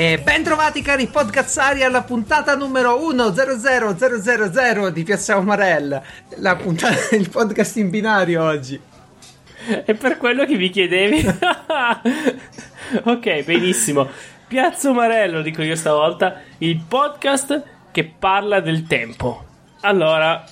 E ben trovati cari podcazzari alla puntata numero 100000 di Piazza Omarella, la puntata del podcast in binario oggi. È per quello che vi chiedevi. ok, benissimo. Piazza Omarello, dico io stavolta, il podcast che parla del tempo. Allora,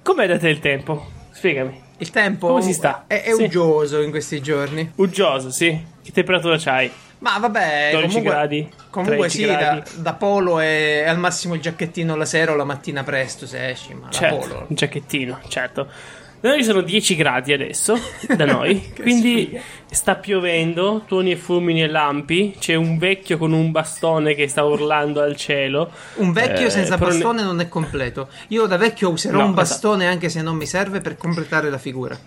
com'è da te il tempo? Spiegami. Il tempo Come si sta? È, è Sì. uggioso in questi giorni. Uggioso, sì. Che temperatura c'hai? Ma vabbè, 12 comunque, gradi? comunque 13 sì, da, gradi? da polo è, è al massimo il giacchettino la sera o la mattina presto se esci, ma da Certo, polo. un giacchettino, certo. Da noi sono 10 gradi adesso, da noi, quindi sfiga. sta piovendo, tuoni e fulmini e lampi, c'è un vecchio con un bastone che sta urlando al cielo. Un vecchio Eh, senza però ne- bastone non è completo. Io da vecchio userò No, un esatto. bastone anche se non mi serve per completare la figura.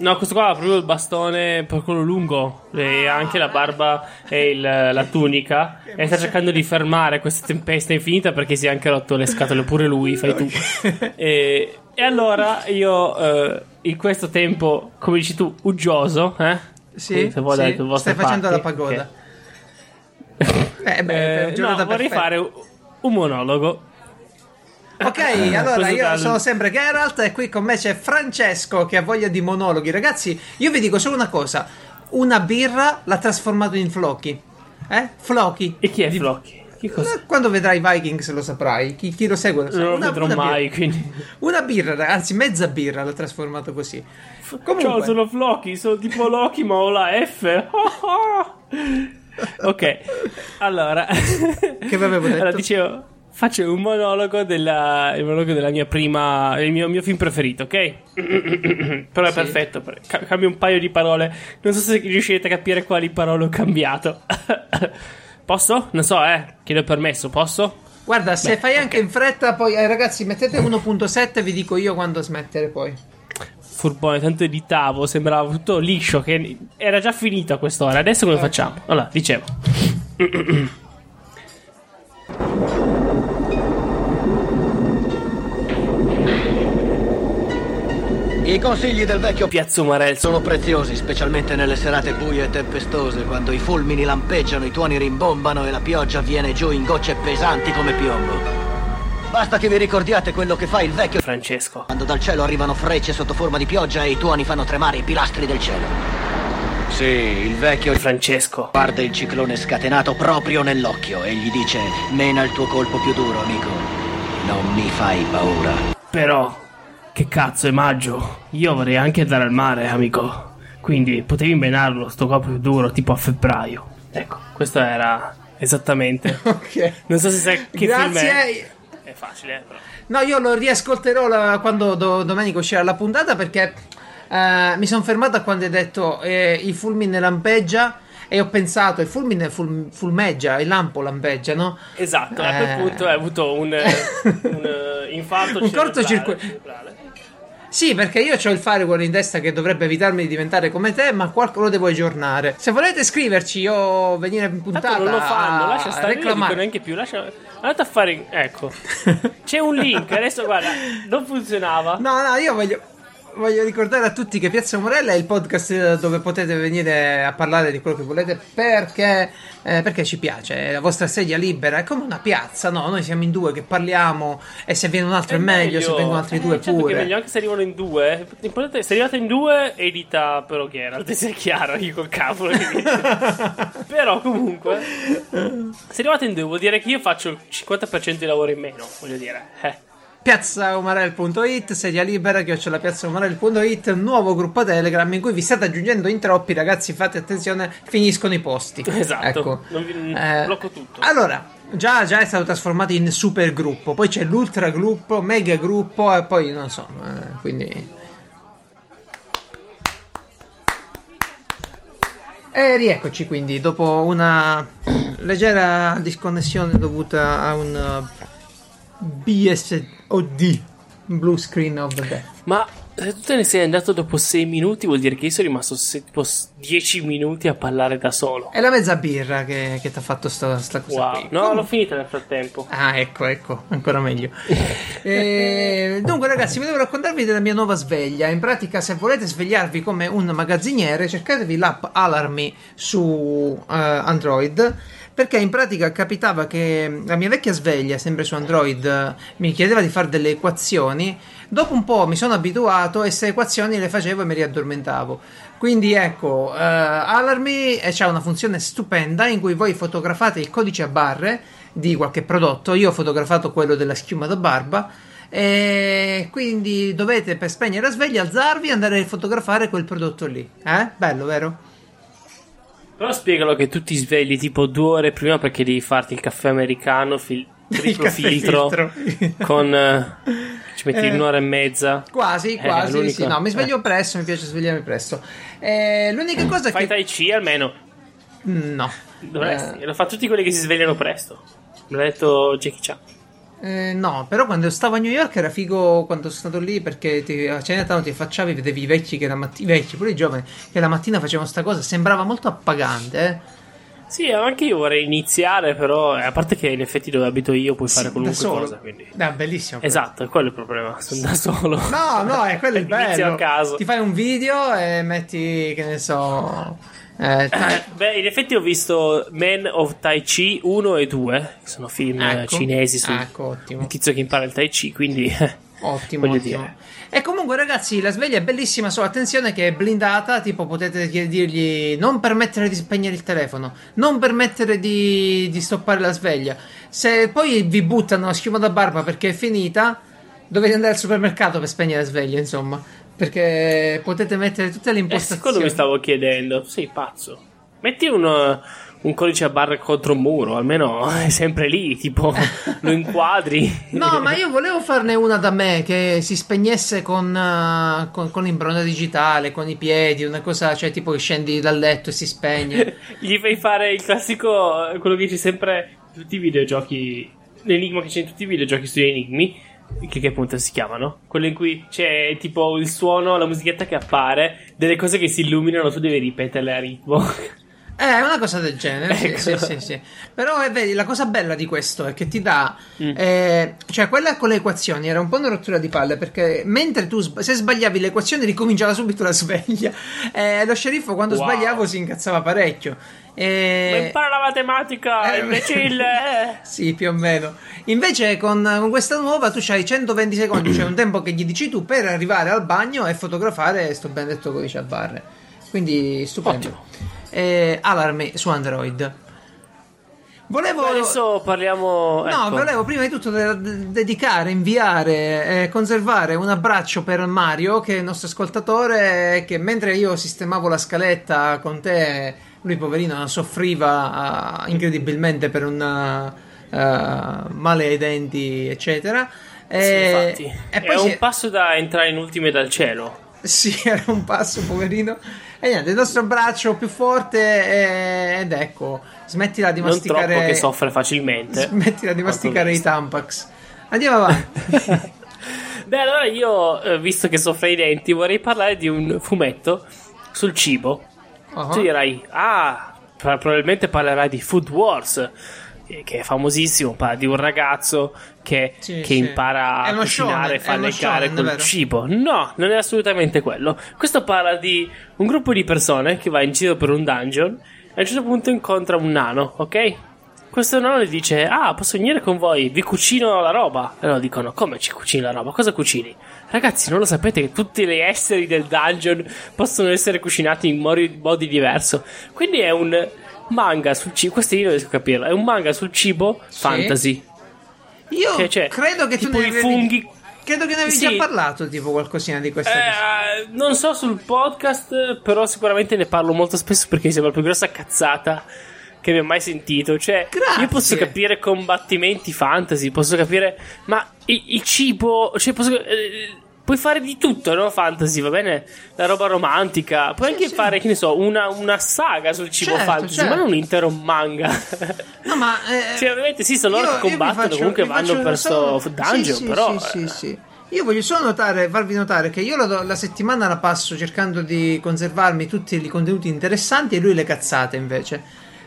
No, questo qua ha proprio il bastone, per quello lungo, e anche la barba e il- la tunica. E sta cercando di fermare questa tempesta infinita perché si è anche rotto le scatole, pure lui, fai tu. E, e allora io, eh, in questo tempo, come dici tu, uggioso, eh? Sì, sì, vostre stai facendo parti, la pagoda. ok. Eh, beh, Eh, no, vorrei perfetta. fare un monologo. Ok, allora Questo io sono sempre Geralt e qui con me c'è Francesco che ha voglia di monologhi. Ragazzi, io vi dico solo una cosa: una birra l'ha trasformato in Floki. Eh? Floki. E chi è Di- Flocchi? Che cosa? Eh, Quando vedrai Vikings lo saprai. Chi, chi lo segue lo sa. Non lo Una- vedrò una birra. mai, quindi. Una birra, anzi mezza birra l'ha trasformato così. Comunque, Ciao, sono Floki, sono tipo Loki, ma ho la F. ok, allora. Che avevo detto? Allora, dicevo, faccio un monologo della, il monologo della mia prima. il mio, mio film preferito, ok? Però è Sì. perfetto. per- ca- cambio un paio di parole. Non so se riuscirete a capire quali parole ho cambiato. Posso? Non so, eh. Chiedo permesso, posso? guarda, se fai anche in fretta, poi eh, ragazzi, mettete 1.7 vi dico io quando smettere poi. Furbone, tanto editavo, sembrava tutto liscio, che era già finito a quest'ora. Adesso come facciamo? Allora, dicevo. I consigli del vecchio Piazzo Marel sono preziosi, specialmente nelle serate buie e tempestose, quando i fulmini lampeggiano, i tuoni rimbombano e la pioggia viene giù in gocce pesanti come piombo. Basta che vi ricordiate quello che fa il vecchio Francesco. quando dal cielo arrivano frecce sotto forma di pioggia e i tuoni fanno tremare i pilastri del cielo. Sì, il vecchio Francesco. guarda il ciclone scatenato proprio nell'occhio e gli dice: Mena il tuo colpo più duro, amico. Non mi fai paura. Però, che cazzo è maggio? Io vorrei anche andare al mare, amico. Quindi potevi menarlo, sto colpo più duro, tipo a febbraio. Ecco, questo era esattamente. Ok. Non so se sai che film è. Grazie. È facile, eh, però. No, io lo riascolterò la- quando do- domenica uscirà la puntata perché eh, mi sono fermato a quando hai detto eh, il fulmine lampeggia e ho pensato il fulmine ful- fulmeggia, il lampo lampeggia, no? Esatto, a Eh. quel punto hai avuto un, eh, un eh, infarto Un cortocircuito. Sì, perché io ho il firewall in testa che dovrebbe evitarmi di diventare come te, ma qualcosa lo devo aggiornare. Se volete scriverci o venire in puntata Tanto non lo fanno, lascia stare, io non reclamare. neanche più, lascia... Andate a fare... Ecco, c'è un link, adesso guarda, non funzionava. No, no, io voglio, voglio ricordare a tutti che Piazza Morella è il podcast dove potete venire a parlare di quello che volete perché, eh, perché ci piace. È la vostra sedia libera è come una piazza, no? Noi siamo in due che parliamo e se viene un altro è, meglio, se vengono altri Eh, due certo che pure. è meglio, anche se arrivano in due. L'importante è se arrivate in due, edita però Geralt, sia chiaro, io col cavolo. che però comunque, se arrivate in due vuol dire che io faccio il 50% di lavoro in meno, voglio dire. Eh. piazzaumarel.it, sedia libera, chiocciola piazzaumarel.it, nuovo gruppo Telegram in cui vi state aggiungendo in troppi, ragazzi, fate attenzione, finiscono i posti. Esatto, Ecco. non vi- Eh, blocco tutto. Allora, già, già è stato trasformato in super gruppo, poi c'è l'ultra gruppo, mega gruppo e poi non so, eh, quindi... E rieccoci quindi, dopo una leggera disconnessione dovuta a un uh, BSOD, Blue Screen of the Death. Ma se tu te ne sei andato dopo 6 minuti, vuol dire che io sono rimasto se- tipo 10 minuti a parlare da solo. È la mezza birra che, che ti ha fatto sta, sta cosa Wow, qui. no, Com- l'ho finita nel frattempo. Ah, ecco, ecco, ancora meglio. Eh, dunque, ragazzi, vi devo raccontarvi della mia nuova sveglia. In pratica, se volete svegliarvi come un magazziniere, cercatevi l'app Alarmi su eh, Android. Perché in pratica capitava che la mia vecchia sveglia, sempre su Android, mi chiedeva di fare delle equazioni. Dopo un po' mi sono abituato e se equazioni le facevo e mi riaddormentavo. Quindi ecco, uh, Alarmy c'ha una funzione stupenda in cui voi fotografate il codice a barre di qualche prodotto. Io ho fotografato quello della schiuma da barba. E quindi dovete per spegnere la sveglia alzarvi e andare a fotografare quel prodotto lì. Eh? Bello, vero? Però spiegalo che tu ti svegli tipo due ore prima perché devi farti il caffè americano, fil- triplo filtro, filtro. con... Uh, ci metti eh, un'ora e mezza. Quasi, eh, quasi. Eh, sì, no, mi sveglio eh. presto, mi piace svegliarmi presto. Eh, l'unica cosa Fai che... Tai Chi almeno? No. Dovresti. Eh. Lo fa tutti quelli che si svegliano presto. Me l'ha detto Jackie Chan. Eh, no, però quando stavo a New York era figo quando sono stato lì perché ti, a Chinatown ti affacciavi, vedevi i vecchi che la mattina, i vecchi, pure i giovani, che la mattina facevano sta cosa, sembrava molto appagante. Eh. Sì, anche io vorrei iniziare, però a parte che in effetti dove abito io puoi fare sì, qualunque cosa. Quindi... No, bellissimo. Esatto, è quello il problema. Sono da solo. No, no, è quello il bello. Inizio a caso. Ti fai un video e metti, che ne so eh, ta- Beh, in effetti ho visto Men of Tai Chi 1 e 2, che sono film ecco, cinesi su ecco, un tizio che impara il Tai Chi, quindi ottimo, ottimo. Dire. E comunque ragazzi, la sveglia è bellissima, solo attenzione che è blindata, tipo potete dirgli non permettere di spegnere il telefono, non permettere di, di stoppare la sveglia. Se poi vi buttano la schiuma da barba perché è finita, dovete andare al supermercato per spegnere la sveglia, insomma. Perché potete mettere tutte le eh, impostazioni. È quello mi stavo chiedendo. Sei pazzo. Metti un, un codice a barre contro un muro, almeno è sempre lì, tipo lo inquadri. no, ma io volevo farne una da me che si spegnesse con, uh, con, con l'impronta digitale, con i piedi, una cosa, cioè tipo che scendi dal letto e si spegne. Gli fai fare il classico, quello che c'è sempre in tutti i videogiochi, l'enigma che c'è in tutti i videogiochi sugli enigmi che, che appunto si chiamano? Quello in cui c'è tipo il suono, la musichetta che appare, delle cose che si illuminano, tu devi ripeterle a ritmo. Eh, è una cosa del genere, ecco. sì, sì, sì, sì, Però eh, vedi, la cosa bella di questo è che ti dà... Mm. Eh, cioè, quella con le equazioni era un po' una rottura di palle, perché mentre tu, se sbagliavi le equazioni, ricominciava subito la sveglia. Eh, lo sceriffo, quando wow. sbagliavo, si incazzava parecchio. E... Ma impara la matematica, eh, imbecille! sì, più o meno. Invece con, con questa nuova tu hai 120 secondi, cioè un tempo che gli dici tu per arrivare al bagno e fotografare sto benedetto codice a barre. Quindi stupendo. Ottimo eh, Alarm su Android. Volevo... Adesso parliamo. No, ecco. volevo prima di tutto de- dedicare, inviare, eh, conservare un abbraccio per Mario, che è il nostro ascoltatore. Che mentre io sistemavo la scaletta con te, lui poverino soffriva uh, incredibilmente per un uh, male ai denti, eccetera. E, sì, e poi è un passo da entrare in ultime dal cielo. Sì, era un passo, poverino. E niente, il nostro braccio più forte è... ed ecco, smettila di masticare... Non troppo che soffre facilmente. Smettila di masticare i Tampax. Andiamo avanti. Beh, allora io, eh, visto che soffre i denti, vorrei parlare di un fumetto sul cibo. Uh-huh. Tu dirai, ah, probabilmente parlerai di Food Wars che è famosissimo, parla di un ragazzo che, sì, che sì. impara a cucinare e fa le gare col cibo. No, non è assolutamente quello. Questo parla di un gruppo di persone che va in giro per un dungeon e a un certo punto incontra un nano, ok? Questo nano gli dice: Ah, posso venire con voi? Vi cucino la roba. E loro dicono: Come ci cucini la roba? Cosa cucini? Ragazzi, non lo sapete che tutti gli esseri del dungeon possono essere cucinati in modi, modi diversi. Quindi è un manga sul cibo. Questo io non riesco a capirlo. È un manga sul cibo sì. fantasy. Io che cioè, credo che tu ne i funghi. Credo che ne avevi sì. già parlato, tipo qualcosina di questa eh, Non so sul podcast, però sicuramente ne parlo molto spesso perché mi sembra la più grossa cazzata che abbia mai sentito. Cioè, Grazie. io posso capire combattimenti fantasy, posso capire, ma il, il cibo, cioè, posso, eh, puoi fare di tutto, no? Fantasy, va bene? La roba romantica. Puoi sì, anche sì. fare, che ne so, una, una saga sul cibo certo, fantasy, certo. ma non un intero manga. No, ma. Eh, cioè, ovviamente sì, sono loro che combattono, faccio, comunque vanno per solo... dungeon, sì, però. Sì, sì, sì. Io voglio solo notare, farvi notare che io la, la, settimana la passo cercando di conservarmi tutti i contenuti interessanti e lui le cazzate invece.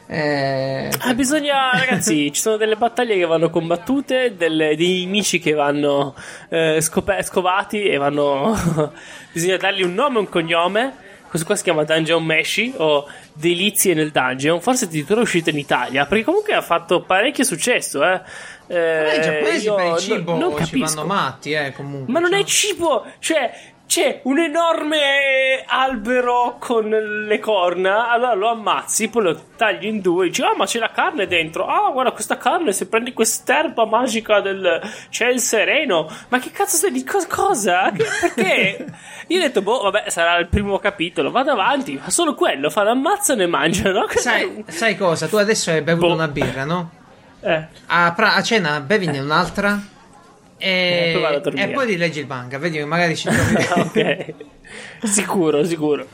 Eh... Ah, bisogna, ragazzi, ci sono delle battaglie che vanno combattute, delle, dei nemici che vanno eh, scop- scovati e vanno. bisogna dargli un nome e un cognome. questo qua si chiama Dungeon Meshi o Delizie nel Dungeon, forse addirittura è uscito in Italia, perché comunque ha fatto parecchio successo, eh. Eh, I giapponesi per il cibo non ci capisco. vanno matti, eh, comunque. Ma non cioè. è cibo, cioè c'è un enorme albero con le corna, allora lo ammazzi, poi lo tagli in due, dici "Ah, ma c'è la carne dentro". Ah, guarda questa carne, se prendi quest'erba magica del c'è il sereno. Ma che cazzo stai di co- cosa? Che- perché? Io ho detto "Boh, vabbè, sarà il primo capitolo, vado avanti". Ma solo quello, fanno ammazzano e mangiano. Sai, sai cosa? Tu adesso hai bevuto Boh. una birra, no? Eh. A, pra- a cena bevine un'altra. E, Eh, dormire. e poi rileggi il manga, vedi che magari ci trovi. Sicuro, sicuro.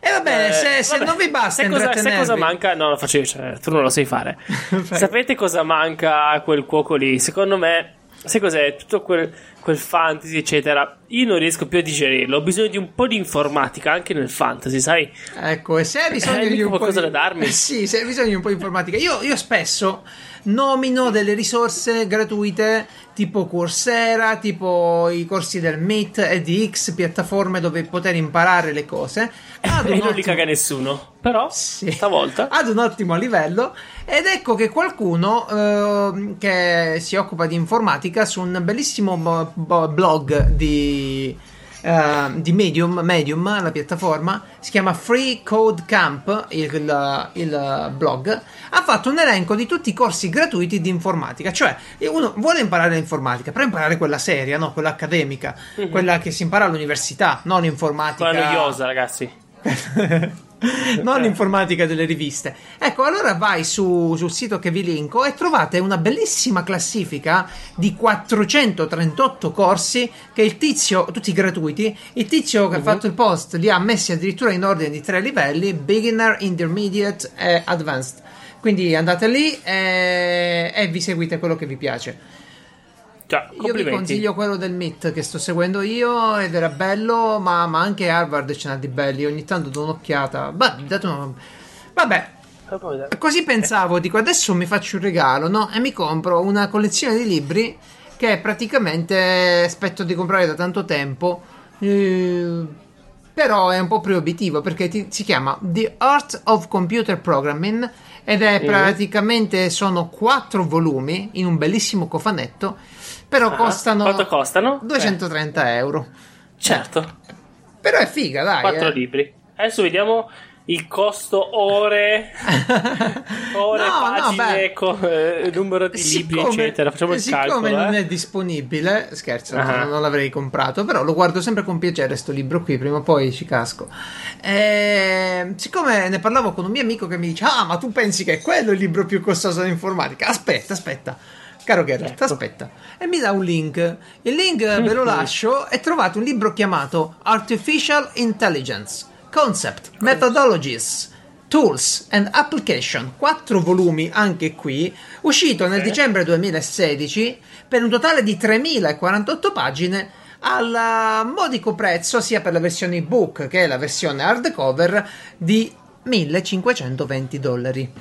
E va bene, Eh, se, se non vi basta sai cosa, intrattenervi- cosa manca? No, lo faccio io, cioè, tu non lo sai fare. Sapete cosa manca a quel cuoco lì? Secondo me, sai cos'è? Tutto quel, quel fantasy, eccetera. Io non riesco più a digerirlo. Ho bisogno di un po' di informatica anche nel fantasy, sai? Ecco, e se hai bisogno Hai di un po' qualcosa di... da darmi? Eh, sì, se hai bisogno di un po' di informatica. Io, io spesso nomino delle risorse gratuite tipo Coursera, tipo i corsi del Meet e di X piattaforme dove poter imparare le cose. Ad E non li ottimo- caga nessuno. Però, Sì. stavolta. ad un ottimo livello ed ecco che qualcuno ehm, che si occupa di informatica su un bellissimo blog di, eh, di Medium, Medium, la piattaforma, si chiama Free Code Camp, il, il blog, ha fatto un elenco di tutti i corsi gratuiti di informatica, cioè uno vuole imparare l'informatica, però imparare quella seria, no? quella accademica, quella che si impara all'università, non l'informatica Quella noiosa, ragazzi. non l'informatica delle riviste. Ecco, allora vai su- sul sito che vi linko e trovate una bellissima classifica di 438 corsi che il tizio, tutti gratuiti, il tizio che ha fatto il post li ha messi addirittura in ordine di tre livelli, beginner, intermediate e advanced. Quindi andate lì e, e vi seguite quello che vi piace. Cioè, Io vi consiglio quello del MIT che sto seguendo io ed era bello, ma, ma anche Harvard ce n'ha di belli. Ogni tanto do un'occhiata. Beh, date una- Vabbè, così pensavo, dico adesso mi faccio un regalo, no? E mi compro una collezione di libri che praticamente aspetto di comprare da tanto tempo. eh, però è un po' proibitivo perché ti- si chiama The Art of Computer Programming ed è praticamente sono quattro volumi in un bellissimo cofanetto però Ah, costano Quanto costano? 230 euro Eh, certo. però è figa dai Quattro eh. libri. Adesso vediamo il costo ore, ore, No, no, pagine, beh. co- eh, numero di libri, Siccome- eccetera. Facciamo il siccome calcolo. non eh. è disponibile, scherzo, Ah. non l'avrei comprato, però lo guardo sempre con piacere sto libro qui, prima o poi ci casco. E, siccome ne parlavo con un mio amico che mi dice "Ah, ma tu pensi che è quello il libro più costoso dell'informatica?". Aspetta, aspetta. Caro Geralt, Ecco. aspetta. E mi dà un link. Il link ve lo lascio e trovate un libro chiamato Artificial Intelligence Concept, Methodologies, Tools and Application. Quattro volumi anche qui, uscito nel dicembre 2016 per un totale di 3048 pagine al modico prezzo sia per la versione ebook che la versione hardcover di 1520 dollari.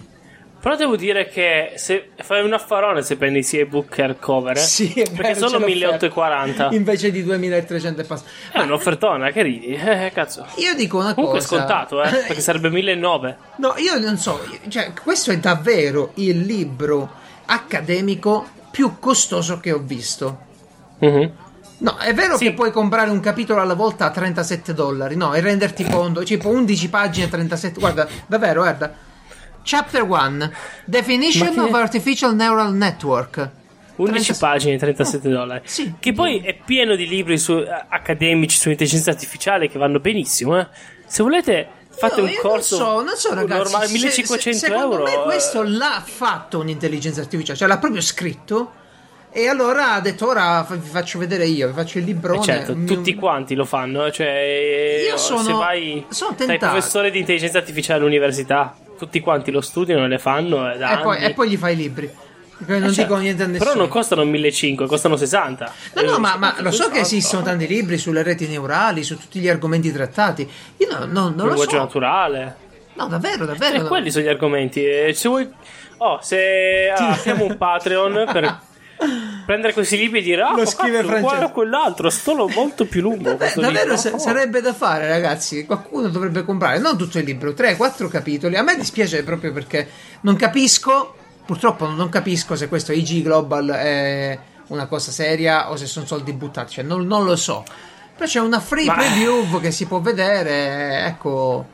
Però devo dire che se fai un affarone se prendi sia ebook che hardcover, eh? Sì, è perché vero, l'offerta. 1840. invece di 2300 e passa. È un'offertona, che ridi? Eh, cazzo. Io dico una Comunque è cosa. scontato, eh, perché sarebbe 1900. No, io non so, cioè, questo è davvero il libro accademico più costoso che ho visto. Mhm. No, è vero Sì. che puoi comprare un capitolo alla volta a 37 dollari, no, e renderti conto, tipo 11 pagine 37, guarda, davvero, guarda. Chapter 1, Definition che- of Artificial Neural Network. 11 30 pagine, 37 dollari. sì. Che poi è pieno di libri su- accademici sull'intelligenza artificiale che vanno benissimo. Eh. Se volete, fate No, un io corso. Non so, non so, ragazzi. normale, se- 1500 se- secondo euro. me questo eh. l'ha fatto un'intelligenza artificiale, cioè l'ha proprio scritto. E allora ha detto: Ora vi faccio vedere io, vi faccio il Eh, librone. certo, Mi- tutti quanti lo fanno. Cioè, Io sono- se vai sono tentato. professori di intelligenza artificiale all'università, tutti quanti lo studiano e le fanno. eh, E poi, e poi gli fai i libri. Non Eh, certo. dico niente a nessuno. Però non costano 1500, costano 60. No, no, Eh, ma, ma lo so che esistono tanti libri sulle reti neurali, su tutti gli argomenti trattati. Io no- no- non lo so. naturale. No, davvero, davvero. E quelli sono gli argomenti. E se vuoi. Oh, se ah, apriamo un Patreon per, prendere questi libri e dire ah, Lo scrive uguale a quell'altro, solo molto più lungo davvero libro. sa- Oh. sarebbe da fare, ragazzi. Qualcuno dovrebbe comprare non tutto il libro, 3-4 capitoli. A me dispiace proprio perché non capisco. Purtroppo non capisco se questo IG Global è una cosa seria o se sono soldi buttati. Cioè, non, non lo so. Però c'è una free Ma- preview che si può vedere. Ecco.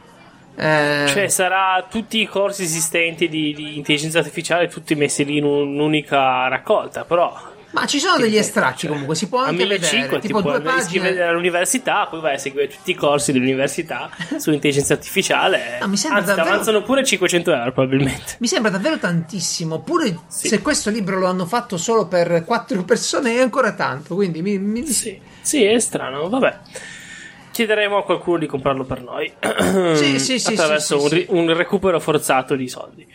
Eh, Cioè, sarà tutti i corsi esistenti di, di intelligenza artificiale, tutti messi lì in un'unica raccolta, però. ma ci sono degli estratti comunque. Si può A anche 1500 vedere. ti Tipo puoi due pagine. all'università, poi vai a seguire tutti i corsi dell'università sull'intelligenza artificiale. Ah, mi sembra Anzi, davvero- avanzano pure 500 euro probabilmente. Mi sembra davvero tantissimo. Pure Sì. se questo libro lo hanno fatto solo per quattro persone, è ancora tanto. Quindi mi, mi Sì, sì, è strano, vabbè. Chiederemo a qualcuno di comprarlo per noi. Sì, sì, sì, Attraverso sì, un, sì, un recupero forzato di soldi.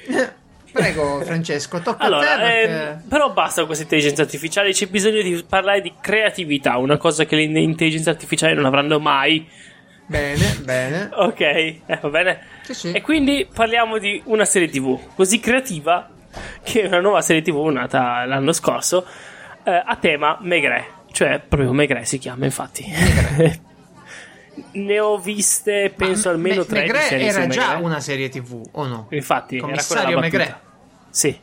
Prego, Francesco, tocca a te. Allora, Perché... ehm, però basta con questa intelligenza artificiale, c'è bisogno di parlare di creatività, una cosa che le intelligenze artificiali non avranno mai. Bene, bene. Ok, eh, va bene? Sì, sì. E quindi parliamo di una serie TV così creativa che è una nuova serie TV nata l'anno scorso eh, a tema Maigret, cioè proprio Maigret si chiama infatti. ne ho viste penso Ma almeno Me- tre di Maigret serie su era già Maigret. una serie TV, o no? Infatti, Commissario. Maigret. Sì.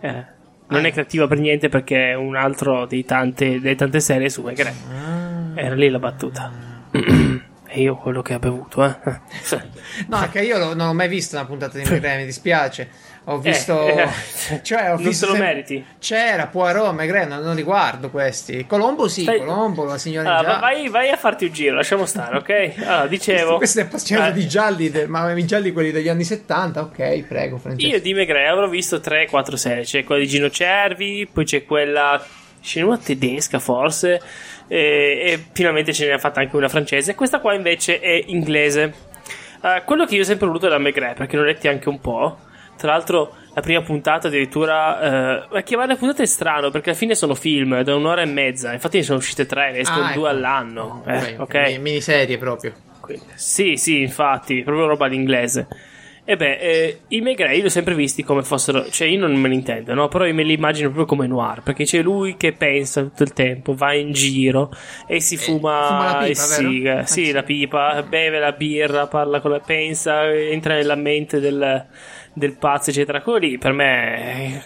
Eh, non Ah. è creativa per niente perché è un altro dei tante, delle tante serie su Maigret. Ah. Era lì la battuta. e io quello che ha bevuto, eh. No, è che io lo- non ho mai visto una puntata di Maigret, mi dispiace. Ho visto. eh, cioè, ho non visto te lo meriti. C'era Poirot, Maigret, non, non li guardo questi. Colombo sì, Stai- Colombo, la signora Allora, giallo. va- vai, vai a farti un giro, lasciamo stare, ok? Allora, dicevo. Questo è appassionato Eh, di gialli, de- ma i gialli quelli degli anni 70, ok, prego, Francesco. Io di Maigret avrò visto 3-4 serie. C'è quella di Gino Cervi, poi c'è quella. Una tedesca forse. E, finalmente ce ne ha fatta anche una francese. Questa qua invece è inglese. Eh, quello che io ho sempre voluto da Maigret, perché ne ho letti anche un po'. Tra l'altro, la prima puntata addirittura. Eh, ma chiamare puntate è strano perché alla fine sono film da un'ora e mezza. Infatti, ne sono uscite tre, ne escono Ah, due ecco. all'anno. Eh, Ok, ok. mi- Miniserie proprio. Quindi- Sì, sì, infatti, proprio roba all'inglese. E beh, eh, i Maigret io li ho sempre visti come fossero, cioè io non me ne intendo, no? Però io me li immagino proprio come noir, perché c'è lui che pensa tutto il tempo, va in giro e si fuma, Eh, fuma la pipa, siga, vero? sì, Ah, la pipa, beve la birra, parla con la pensa, entra nella mente del, del pazzo, eccetera. Quello lì per me, eh,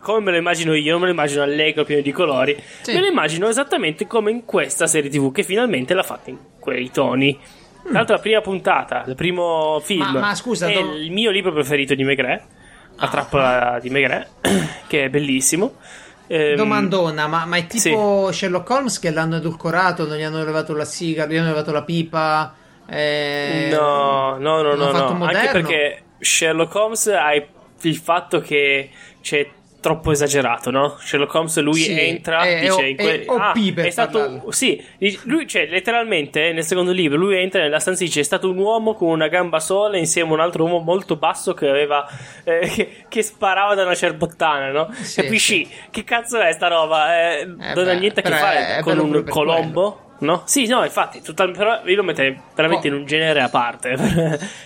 come me lo immagino io, non me lo immagino allegro, pieno di colori, Sì. me lo immagino esattamente come in questa serie TV che finalmente l'ha fatta in quei toni. Tra l'altro, la prima puntata, il primo film, Ma- ma scusa, è do- il mio libro preferito di Maigret, La Ah. trappola di Maigret, che è bellissimo. Ehm, Domandona, ma, ma è tipo Sherlock Holmes che l'hanno edulcorato, non gli hanno levato la sigara, gli hanno levato la pipa? eh, No, no, no, no, no. Anche perché Sherlock Holmes ha il fatto che c'è troppo esagerato, no? Sherlock Holmes lui Sì, entra, è- dice è- in que- è per è stato parlarlo. sì, lui cioè letteralmente nel secondo libro lui entra nella stanza e dice è stato un uomo con una gamba sola insieme a un altro uomo molto basso che aveva eh, che, che sparava da una cerbottana, no? Sì, Capisci? Che cazzo è sta roba? Eh, non ha niente a che fare è- è con un colombo. No? Sì, no, infatti, tutta- però io lo metterei veramente Oh. in un genere a parte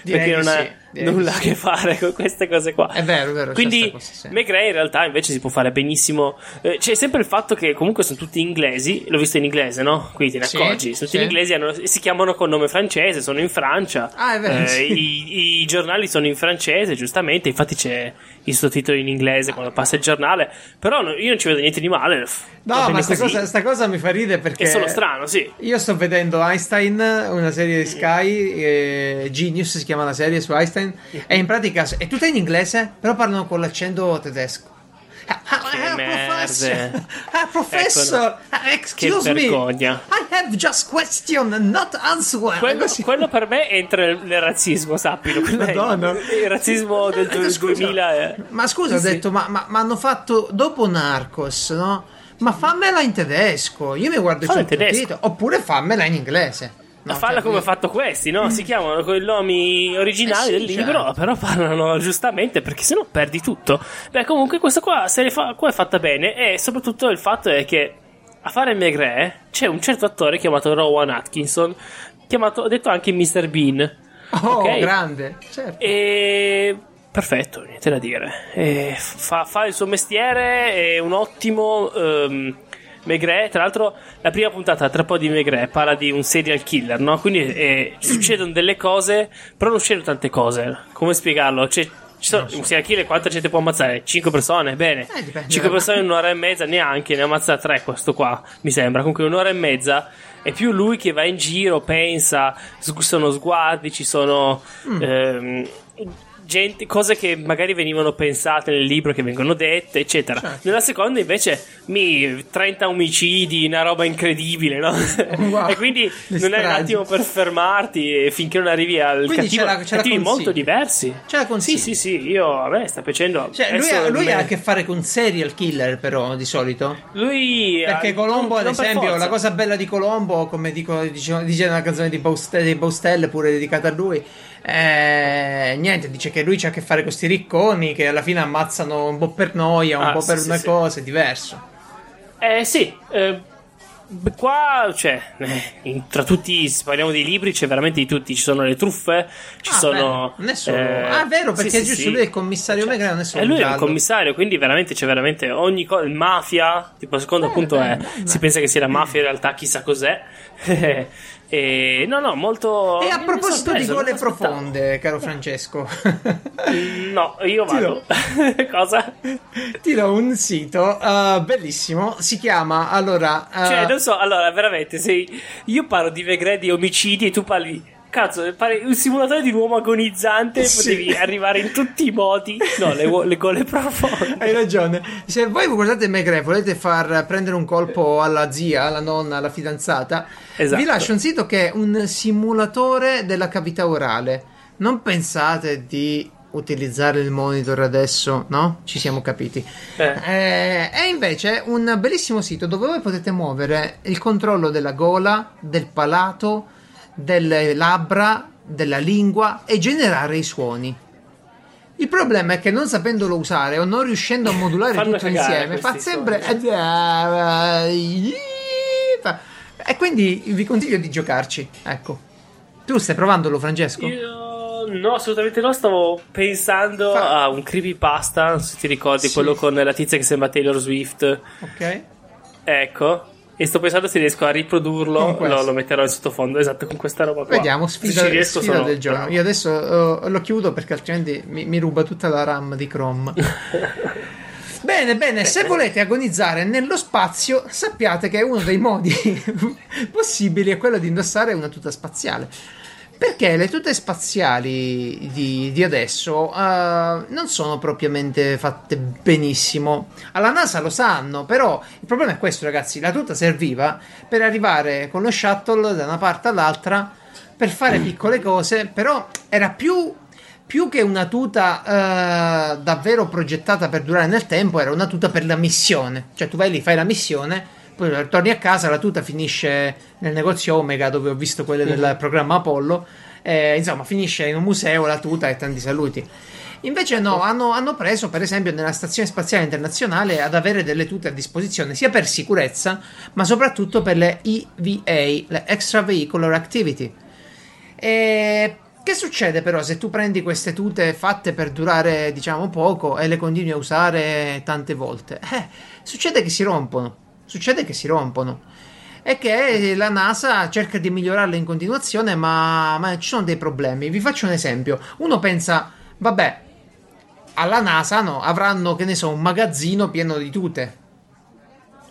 perché non sì, direi nulla di a che fare con queste cose qua. È vero, è vero. Quindi cosa, sì. Maigret in realtà invece si può fare benissimo. eh, c'è sempre il fatto che comunque sono tutti inglesi. L'ho visto in inglese, no? Quindi te ne Sì, accorgi. Sono tutti sì. inglesi, hanno- si chiamano con nome francese, sono in Francia. Ah, è vero, Eh, i, i giornali sono in francese, giustamente. Infatti c'è il sottotitolo in inglese quando passa il giornale. Però no- io non ci vedo niente di male. No, ma sta cosa, sta cosa mi fa ridere perché. È solo strano, sì. Io sto vedendo Einstein, una serie di Sky, eh, Genius si chiama la serie su Einstein, e in pratica è tutta in inglese, però parlano con l'accento tedesco. Ah, ah, Che ah, merde. professor, ah, professor, Ecco, ah, excuse che me, vergogna. I have just question, not answer. Quello, quello per me entra nel, razzismo, sappilo. Madonna. Il razzismo del Eh, scusa, 2000. è- Ma scusa, Sì, ho detto, ma, ma, ma hanno fatto dopo Narcos, no? Ma fammela in tedesco. Io mi guardo il sottotitolo. tedesco. Oppure fammela in inglese. No, falla cioè, come ha fatto questi, no? Si chiamano con i nomi originali Eh sì, del libro, certo. però parlano giustamente perché sennò perdi tutto. Beh, comunque, questa qua, fa, qua è fatta bene, e soprattutto il fatto è che a fare Maigret c'è un certo attore chiamato Rowan Atkinson, chiamato, detto anche Mr. Bean. Oh, ok? grande. Certo. E perfetto, niente da dire. Fa, fa, il suo mestiere, è un ottimo. Um, Megre, tra l'altro, la prima puntata tra po' di Megre parla di un serial killer, no? Quindi eh, succedono delle cose, però non succedono tante cose. Come spiegarlo? C'è, ci sono, so. un serial killer quanta gente può ammazzare? 5 persone, bene. Eh, 5 persone in un'ora e mezza, neanche, ne ammazza 3 questo qua, mi sembra. Comunque un'ora e mezza è più lui che va in giro, pensa, sono sguardi, ci sono... Mm. Ehm, gente, cose che magari venivano pensate nel libro che vengono dette, eccetera. Certo. Nella seconda invece mi 30 omicidi, una roba incredibile, no? Wow. e quindi non è un attimo per fermarti finché non arrivi al quindi cattivo, la, c'è cattivi molto diversi. Ce la consigli. Sì, sì, sì, io a me sta piacendo. Cioè, lui, ha, lui ha, a che fare con serial killer, però, di solito. Lui Perché Colombo, ad esempio, la cosa bella di Colombo, come dico, dice, dice nella canzone di Baustelle, pure dedicata a lui eh, niente, dice che lui c'ha a che fare con questi ricconi che alla fine ammazzano un po' per noia, un ah, po' per sì, una sì. cosa, è diverso. Eh sì, eh, qua, cioè, eh, tra tutti, se parliamo dei libri, c'è veramente di tutti. Ci sono le truffe, ci ah, sono. Beh, non è solo. Eh, ah, vero, perché sì, è giusto, sì, lui è il commissario cioè, è solo. E lui è il commissario, quindi veramente c'è veramente ogni cosa. Mafia, tipo, secondo eh, punto beh, è. Beh. Si pensa che sia la mafia, in realtà chissà cos'è. E, no, no, molto. E a proposito di gole profonde, caro Francesco, no, io vado. Cosa? Ti do un sito uh, bellissimo. Si chiama allora. Uh... Cioè, non so, allora, veramente, se io parlo di Vegredi omicidi e tu parli Cazzo, pare un simulatore di un uomo agonizzante. Sì. Potevi arrivare in tutti i modi. No, le, le gole profonde. Hai ragione. Se voi guardate Megre, volete far prendere un colpo alla zia, alla nonna, alla fidanzata, esatto. vi lascio un sito che è un simulatore della cavità orale. Non pensate di utilizzare il monitor adesso, no? Ci siamo capiti. Eh. Eh, è invece un bellissimo sito dove voi potete muovere il controllo della gola, del palato delle labbra, della lingua e generare i suoni. Il problema è che non sapendolo usare o non riuscendo a modulare tutto insieme, fa sempre. E quindi vi consiglio di giocarci. Ecco. Tu stai provandolo, Francesco? Io no, assolutamente no. Stavo pensando fa... a un creepypasta. Se ti ricordi sì. quello con la tizia che sembra Taylor Swift. Ok. Ecco. E sto pensando se riesco a riprodurlo, lo, lo, metterò in sottofondo, esatto, con questa roba qua. Vediamo, sfida, se riesco, sfida del giorno. Io adesso uh, lo chiudo perché altrimenti mi, mi ruba tutta la RAM di Chrome. Bene, bene, se volete agonizzare nello spazio, sappiate che uno dei modi possibili è quello di indossare una tuta spaziale. Perché le tute spaziali di, di adesso uh, non sono propriamente fatte benissimo. Alla NASA lo sanno, però il problema è questo, ragazzi. La tuta serviva per arrivare con lo shuttle da una parte all'altra per fare piccole cose, però era più più che una tuta uh, davvero progettata per durare nel tempo, era una tuta per la missione. Cioè, tu vai lì, fai la missione, poi torni a casa, la tuta finisce nel negozio Omega dove ho visto quelle del mm-hmm. programma Apollo. Eh, insomma, finisce in un museo la tuta e tanti saluti. Invece no, hanno, hanno, preso per esempio nella Stazione Spaziale Internazionale ad avere delle tute a disposizione sia per sicurezza, ma soprattutto per le EVA, le Extra Vehicular Activity. E che succede però se tu prendi queste tute fatte per durare diciamo poco e le continui a usare tante volte? Eh, succede che si rompono succede che si rompono e che la NASA cerca di migliorarle in continuazione, ma, ma, ci sono dei problemi. Vi faccio un esempio. Uno pensa, vabbè, alla NASA no, avranno, che ne so, un magazzino pieno di tute.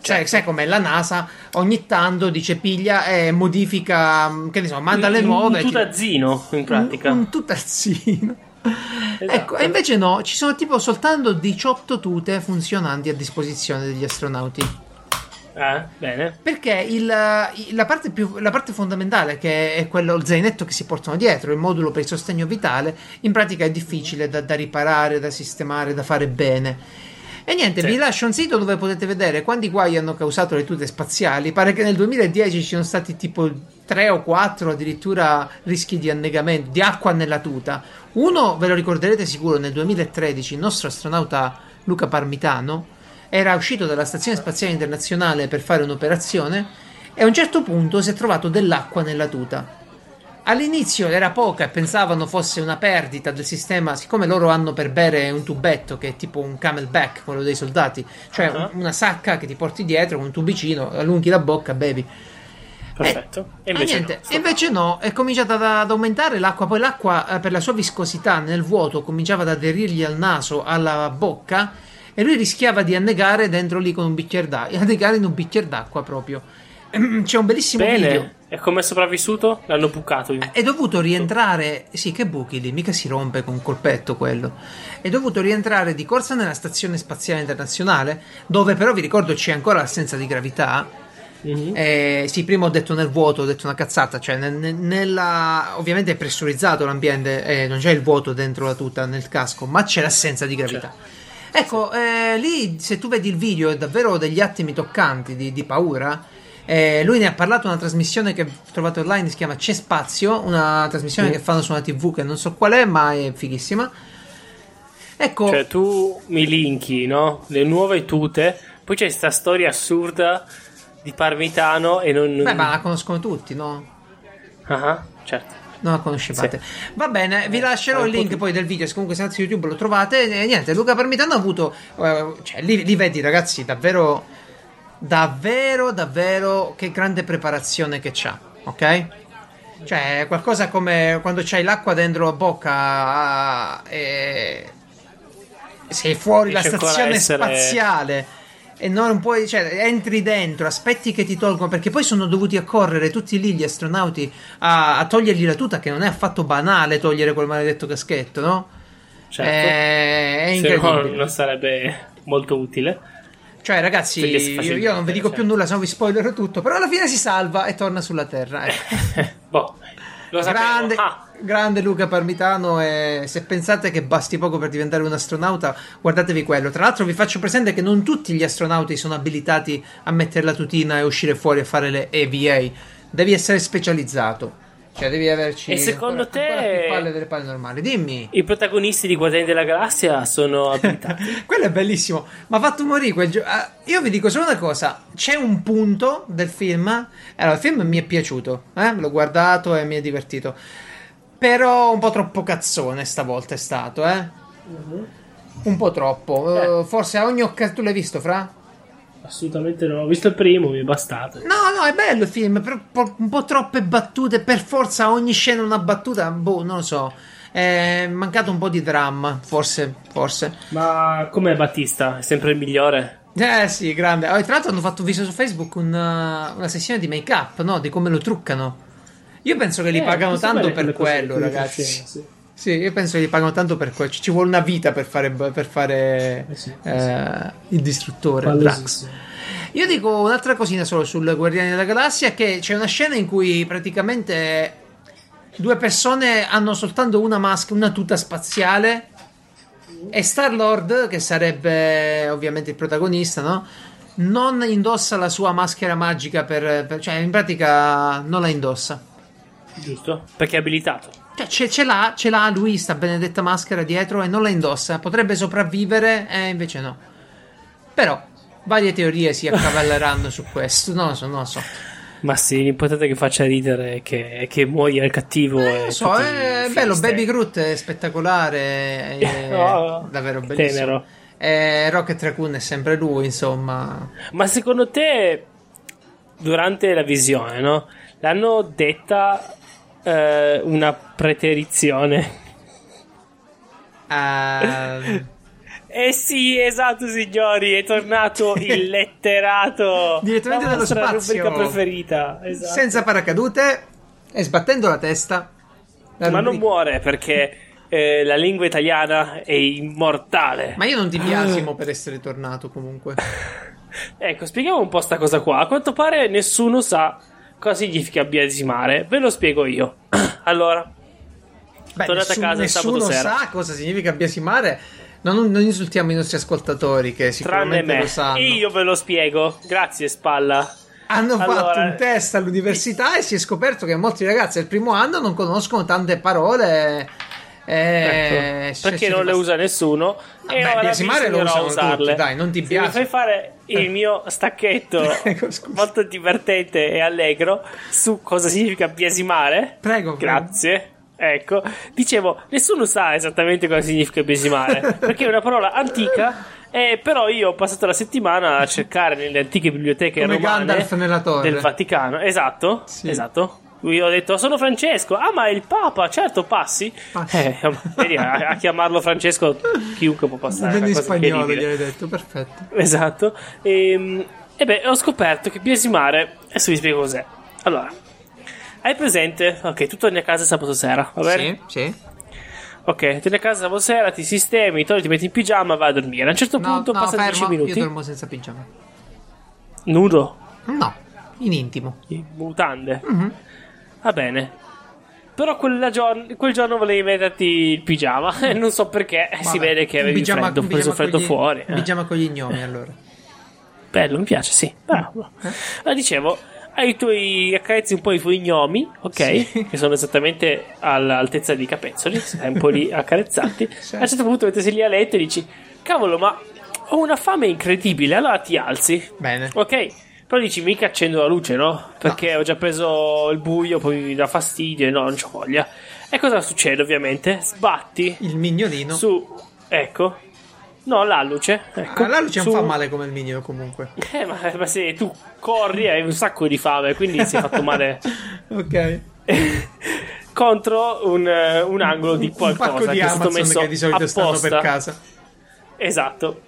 Cioè, certo. sai com'è la NASA ogni tanto dice piglia e modifica, che ne so, manda le nuove. Un tutazzino, in pratica. Un, un tutazzino. Esatto. Ecco, e invece no, ci sono tipo soltanto 18 tute funzionanti a disposizione degli astronauti. Ah, bene. Perché il, la, parte più, la, parte fondamentale, che è quello il zainetto che si portano dietro, il modulo per il sostegno vitale, in pratica è difficile da, da riparare, da sistemare, da fare bene. E niente, sì. vi lascio un sito dove potete vedere quanti guai hanno causato le tute spaziali. Pare che nel 2010 ci siano stati tipo 3 o 4 addirittura rischi di annegamento, di acqua nella tuta. Uno ve lo ricorderete sicuro nel 2013, il nostro astronauta Luca Parmitano era uscito dalla Stazione Spaziale Internazionale per fare un'operazione e a un certo punto si è trovato dell'acqua nella tuta. All'inizio era poca e pensavano fosse una perdita del sistema, siccome loro hanno per bere un tubetto che è tipo un camelback, quello dei soldati, cioè Ah. una sacca che ti porti dietro con un tubicino, allunghi la bocca, bevi. Perfetto. E E invece, niente, no, e invece no, è cominciata ad, ad aumentare l'acqua, poi l'acqua eh, per la sua viscosità nel vuoto cominciava ad aderirgli al naso, alla bocca e lui rischiava di annegare dentro lì con un bicchiere d'acqua, annegare in un bicchiere d'acqua proprio. C'è un bellissimo video. Bene. E come è sopravvissuto? L'hanno bucato. È dovuto rientrare, sì, che buchi lì, mica si rompe con un colpetto quello. È dovuto rientrare di corsa nella stazione spaziale internazionale, dove però vi ricordo c'è ancora l'assenza di gravità. Mhm. Eh, sì, prima ho detto nel vuoto, ho detto una cazzata, cioè nel- nel- nella, ovviamente è pressurizzato l'ambiente, eh, non c'è il vuoto dentro la tuta nel casco, ma c'è l'assenza di gravità. Ecco, eh, lì se tu vedi il video è davvero degli attimi toccanti di, di paura. Eh, lui ne ha parlato in una trasmissione che trovate online, si chiama C'è Spazio, una trasmissione Sì. che fanno su una TV che non so qual è, ma è fighissima. Ecco, Cioè, tu mi linki, no? Le nuove tute. Poi c'è questa storia assurda di Parmitano e non. beh, ma la conoscono tutti, no? Ah, ah, certo. Non la conoscevate. Sì. Va bene, vi lascerò è un il link di- poi del video. Se comunque se andate su YouTube lo trovate. E niente, Luca Parmitano ha avuto. eh, cioè, lì, lì vedi, ragazzi, davvero. Davvero, davvero. Che grande preparazione che c'ha. Ok? Cioè, qualcosa come quando c'hai l'acqua dentro la bocca. ah, e. Sei fuori la stazione spaziale e non puoi, cioè, entri dentro, aspetti che ti tolgono, perché poi sono dovuti accorrere tutti lì gli astronauti a, a togliergli la tuta, che non è affatto banale togliere quel maledetto caschetto, no? Certo. Eh, è Se no, incredibile. non sarebbe molto utile. Cioè, ragazzi, io, io non vi dico certo. più nulla, se no vi spoilerò tutto, però alla fine si salva e torna sulla Terra. ecco. boh. Grande, Ah, grande Luca Parmitano e se pensate che basti poco per diventare un astronauta guardatevi quello. Tra l'altro vi faccio presente che non tutti gli astronauti sono abilitati a mettere la tutina e uscire fuori a fare le EVA devi essere specializzato cioè devi averci E secondo ancora- te- ancora più palle delle palle normali. Dimmi. I protagonisti di Guardiani della Galassia sono abilitati. quello è bellissimo. Ma ha fatto morire quel gioco io vi dico solo una cosa. C'è un punto del film allora il film mi è piaciuto eh? l'ho guardato e mi è divertito. Però un po' troppo cazzone stavolta è stato eh? Un po' troppo. Eh, forse a ogni occasione tu l'hai visto fra? Assolutamente no. Ho visto il primo, mi è bastato. no no è bello il film però un po' troppe battute per forza ogni scena una battuta boh non lo so è mancato un po' di dramma forse forse Ma com'è Battista? È sempre il migliore? Eh sì, grande. Oh, tra l'altro hanno fatto visto su Facebook una, una sessione di make up, no? Di come lo truccano. Io penso che li Eh, pagano tanto per quello, ragazzi. scena, sì. Sì, io penso che li pagano tanto per quello. Ci vuole una vita per fare, per fare Eh sì, eh, il distruttore, Palesi, Drax. sì. Io dico un'altra cosina solo sul Guardiani della Galassia: che c'è una scena in cui praticamente due persone hanno soltanto una maschera, una tuta spaziale. E Star Lord, che sarebbe ovviamente il protagonista, no? Non indossa la sua maschera magica per, per- cioè, in pratica non la indossa. Giusto? Perché è abilitato. Cioè, ce, ce l'ha, ce l'ha lui, sta benedetta maschera dietro e non la indossa. Potrebbe sopravvivere, e invece no. Però, varie teorie si accavalleranno su questo. Non lo so, non lo so. Ma sì, l'importante è che faccia ridere e che, che muoia il cattivo. Eh, lo so, è i bello. Baby Groot è spettacolare. È Oh, davvero bellissimo. tenero. E Rocket Raccoon è sempre lui, insomma. Ma secondo te, durante la visione, no? L'hanno detta eh, una preterizione? Ehm, Eh sì, esatto, signori, è tornato il letterato. Direttamente la dallo spazio. rubrica preferita. Esatto. senza paracadute e sbattendo la testa. La Ma non rubrica- muore perché eh, la lingua italiana è immortale. Ma io non ti biasimo per essere tornato comunque. Ecco, spieghiamo un po' sta cosa qua. A quanto pare nessuno sa cosa significa biasimare. Ve lo spiego io. allora, Beh, Tornate a nessun- casa il sabato nessuno sera. sa cosa significa biasimare. Non, non insultiamo i nostri ascoltatori che tranne sicuramente me, lo sanno. io ve lo spiego. Grazie, spalla. Hanno fatto Allora- un test all'università e si è scoperto che molti ragazzi del primo anno non conoscono tante parole Eh, Ecco, perché non le usa nessuno No, e beh, biasimare lo usano usarle. tutti, dai, non ti biasi- fai fare il mio stacchetto Prego, scusa. molto divertente e allegro su cosa significa biasimare Prego, prego. grazie ecco dicevo nessuno sa esattamente cosa significa biasimare perché è una parola antica eh, però io ho passato la settimana a cercare nelle antiche biblioteche Come romane del Vaticano esatto Sì. esatto io ho detto sono Francesco ah ma è il Papa certo passi, Passi. Eh, vedi, a, a chiamarlo Francesco chiunque può passare è in spagnolo incredibile. gliel'hai detto, perfetto. Esatto. E, e beh, ho scoperto che biasimare. Adesso vi spiego cos'è. Allora, hai presente? Ok, tu torni a casa sabato sera, va bene? Sì, sì. Ok, torni a casa sabato sera, ti sistemi, torni, ti metti in pigiama e vai a dormire. A un certo No, punto no, passano 10 fermo, io minuti. dormo senza pigiama. Nudo, No, in intimo. in mutande. Mhm. Va bene. Però giorn- quel giorno volevi metterti il pigiama e non so perché. eh, si Vabbè, vede che avevi pigiama- freddo, preso freddo gli- fuori. Un eh. pigiama con gli gnomi, allora. Bello, mi piace, sì. Bravo. Allora, dicevo, hai i tuoi accarezzi un po' i tuoi gnomi, ok? Sì. Che sono esattamente all'altezza di capezzoli, stai un po' lì accarezzati. Sì. A un certo punto metti lì a letto e dici, cavolo, ma ho una fame incredibile. Allora ti alzi, Bene. ok? Però dici, mica accendo la luce, no? Perché ho già preso il buio, poi mi dà fastidio e no, non c'ho voglia. E cosa succede, ovviamente? Sbatti Il mignolino. su... Ecco. No, la luce. Ecco, Ah, la luce su- non fa male come il mignolo comunque. eh, ma, ma se tu corri hai un sacco di fame, quindi si è fatto male ok. contro un, un angolo di Un qualcosa pacco di che è stato messo che di solito stanno apposta. per casa. Esatto.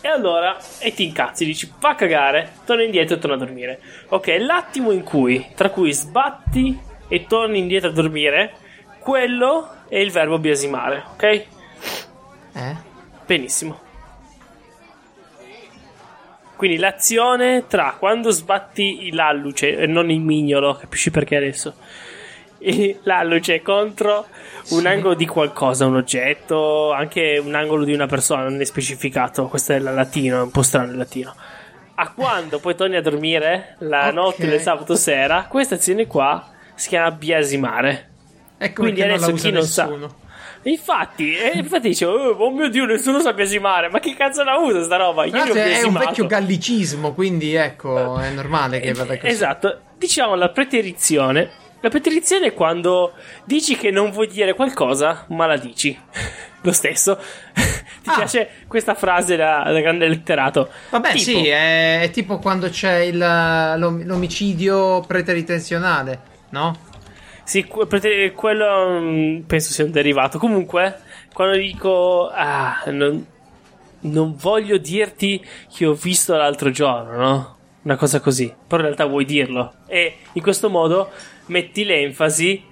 E allora, e ti incazzi, dici, fa cagare, torna indietro e torna a dormire. Ok, l'attimo in cui, tra cui sbatti e torni indietro a dormire, quello è il verbo biasimare, ok? Eh? Benissimo. Quindi l'azione tra quando sbatti l'alluce e non il mignolo, capisci perché adesso? E L'alluce contro un angolo di qualcosa, un oggetto, anche un angolo di una persona, non è specificato. Questo è il latino, è un po' strano il latino. A quando poi torni a dormire la Ok. notte del sabato sera, questa azione qua si chiama biasimare. Ecco Quindi la adesso chi non sa- nessuno. Infatti, eh, infatti dicevo, oh, oh mio dio, nessuno sa biasimare. Ma che cazzo la usa sta roba? Io ho è un vecchio gallicismo, quindi ecco, è normale che vada così. Esatto, diciamo la preterizione. La preterizione è quando dici che non vuoi dire qualcosa, ma la dici. Lo stesso. Ti Ah. piace questa frase da, da grande letterato? Vabbè, Tipo, sì, è, è tipo quando c'è il, l'om- l'omicidio preteritenzionale, no? Sì, que- quello mm, penso sia un derivato. Comunque, quando dico, ah, non, non voglio dirti che ho visto l'altro giorno, no? Una cosa così. Però in realtà vuoi dirlo. E in questo modo metti l'enfasi.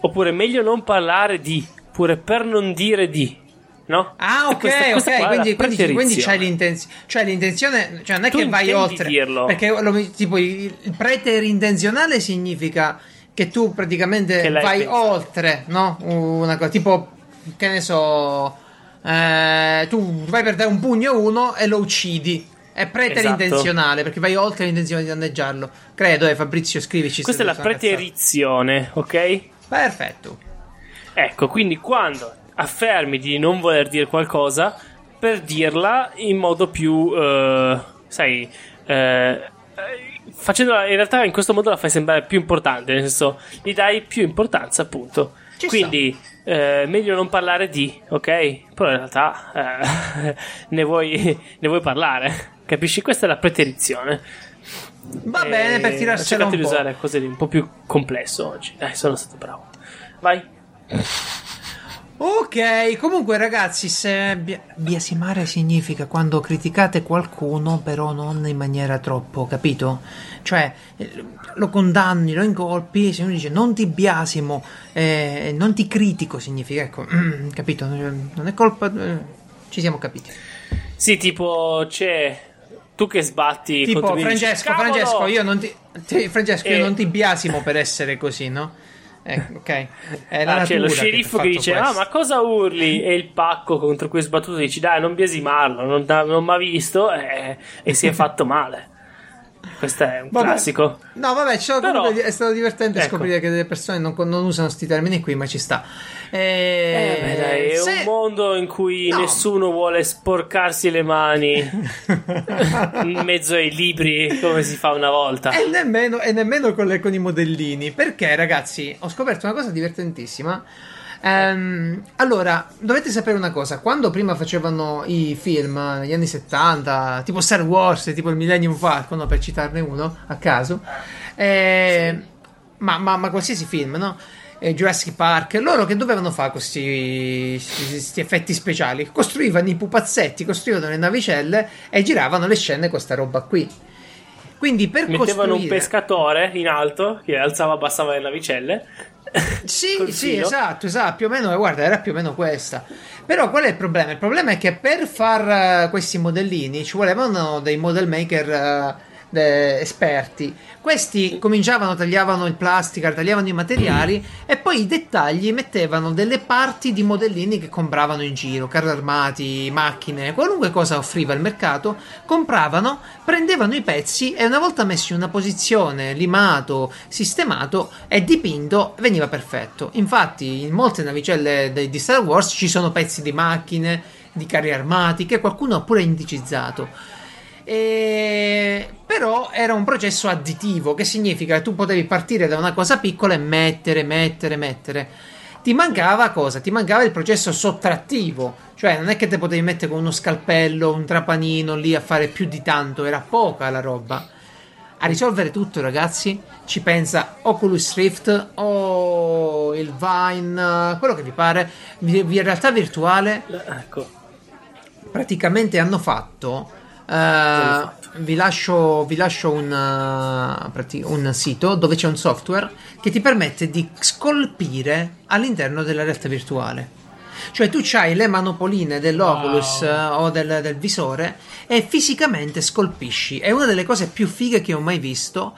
Oppure meglio non parlare di. Oppure per non dire di. No? Ah, E ok, questa- questa ok. Quindi, quindi, quindi c'hai l'intenzione. Cioè, l'intenzione. Cioè, non è Tu che vai oltre. dirlo. Perché lo- tipo il, preterintenzionale significa che tu praticamente Che vai pensato. oltre, no? Una cosa tipo, che ne so. eh, tu vai per dare un pugno a uno e lo uccidi. È preterintenzionale perché vai oltre l'intenzione di danneggiarlo. Credo, eh, Fabrizio, scrivici. Questa è la preterizione, ok? Perfetto. Ecco, quindi quando affermi di non voler dire qualcosa, per dirla in modo più, eh, sai, eh, facendola in realtà in questo modo la fai sembrare più importante, nel senso, gli dai più importanza, appunto. Ci quindi, eh, meglio non parlare di, ok? Però in realtà eh, ne, vuoi, ne vuoi parlare, capisci? Questa è la preterizione. Va Eh, bene per Ho tirarsela cercato un di po'. usare cose di un po' più complesso oggi. Dai, sono stato bravo. Vai. Ok, comunque ragazzi, se bia- biasimare significa quando criticate qualcuno, però non in maniera troppo, capito? Cioè, eh, lo condanni, lo incolpi, se uno dice non ti biasimo, eh, non ti critico, significa, ecco, capito? Non è colpa... eh, ci siamo capiti. Sì, tipo c'è tu che sbatti Tipo, e dici, Francesco! Francesco, io non ti... ti- Francesco, io Eh. non ti biasimo per essere così, no? Ecco, ok. È la Ah, c'è lo natura che sceriffo che, fatto dice: questo. Ah, ma cosa urli? E il pacco contro cui è sbattuto dici: Dai, non biasimarlo, non, non mi ha visto e, e si è fatto male. Questo è un Vabbè. classico. No, vabbè, Però- è stato divertente Ecco. scoprire che delle persone non, non usano questi termini qui, ma ci sta. Eh, Eh, beh, dai, è se- un mondo in cui No. nessuno vuole sporcarsi le mani in mezzo ai libri come si fa una volta. E nemmeno, e nemmeno con, le- con i modellini. Perché, ragazzi, ho scoperto una cosa divertentissima. Ehm, allora, dovete sapere una cosa: quando prima facevano i film negli anni 70, tipo Star Wars, tipo il Millennium Falcon, no, per citarne uno a caso, eh, ma, ma- ma qualsiasi film, no? Eh, Jurassic Park, loro che dovevano fare questi, questi effetti speciali? Costruivano i pupazzetti, costruivano le navicelle e giravano le scene con sta roba qui. Quindi per Mettevano un costruire... pescatore in alto che alzava e abbassava le navicelle. Sì, sì, esatto, esatto, più o meno, guarda, era più o meno questa. Però qual è il problema? Il problema è che per far eh, questi modellini ci volevano dei model maker eh, esperti. Questi cominciavano, tagliavano il plastica, tagliavano i materiali e poi i dettagli mettevano delle parti di modellini che compravano in giro, carri armati, macchine, qualunque cosa offriva il mercato, compravano, prendevano i pezzi e una volta messi in una posizione, limato, sistemato e dipinto, veniva perfetto. Infatti, in molte navicelle di Star Wars ci sono pezzi di macchine, di carri armati che qualcuno ha pure indicizzato. E... Però era un processo additivo, che significa che tu potevi partire da una cosa piccola e mettere, mettere, mettere. Ti mancava cosa? Ti mancava il processo sottrattivo, cioè non è che te potevi mettere con uno scalpello, un trapanino lì a fare più di tanto, era poca la roba. A risolvere tutto, ragazzi, ci pensa Oculus Rift o il Vine, quello che vi pare, vi- realtà virtuale Ecco. praticamente hanno fatto. Eh, vi lascio, vi lascio un, prati- un sito dove c'è un software che ti permette di scolpire all'interno della realtà virtuale. Cioè tu hai le manopoline dell'Oculus Wow. eh, o del, del visore e fisicamente scolpisci. È una delle cose più fighe che ho mai visto.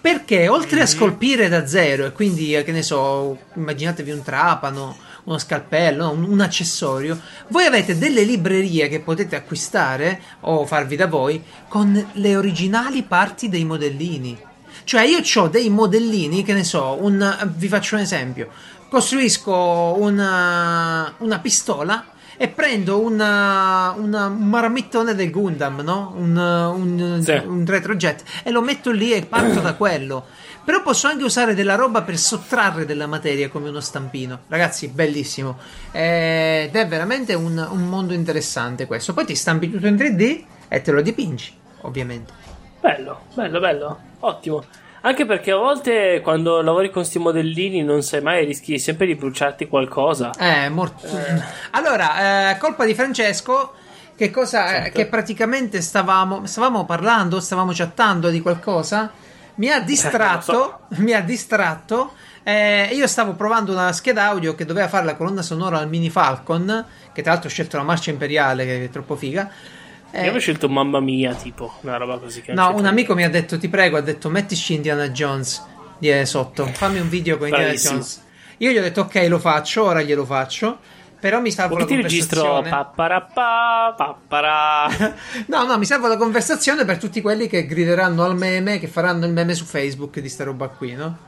Perché oltre a scolpire da zero, e quindi, che ne so, immaginatevi un trapano, uno scalpello, un, un accessorio, voi avete delle librerie che potete acquistare o farvi da voi con le originali parti dei modellini. Cioè, io ho dei modellini, che ne so, un, vi faccio un esempio. Costruisco una, una pistola e prendo una, una- un marmittone del Gundam, no? Un, un, Sì. un retrojet e lo metto lì e parto da quello. Però posso anche usare della roba per sottrarre della materia come uno stampino. Ragazzi, bellissimo. Ed è veramente un, un mondo interessante questo. Poi ti stampi tutto in 3D e te lo dipingi, ovviamente. Bello, bello, bello. Ottimo. Anche perché a volte quando lavori con questi modellini non sai mai, rischi sempre di bruciarti qualcosa. Eh, mort- Allora, eh, colpa di Francesco. Che cosa? eh, Certo. che praticamente stavamo, stavamo parlando, stavamo chattando di qualcosa. Mi ha distratto. Mi ha distratto. eh, io stavo provando una scheda audio che doveva fare la colonna sonora al Mini Falcon. Che tra l'altro ho scelto la marcia imperiale, che è troppo figa. Eh, Io avevo scelto Mamma Mia, tipo, una roba così. No, un amico mi ha detto: Ti prego, ha detto mettici Indiana Jones di eh, sotto. Fammi un video con Indiana. Jones. Io gli ho detto: Ok, lo faccio, ora glielo faccio. Però mi salvo Vuoi la conversazione. papparappa, pappara. No, no, mi salvo la conversazione per tutti quelli che grideranno al meme, che faranno il meme su Facebook di sta roba qui, no?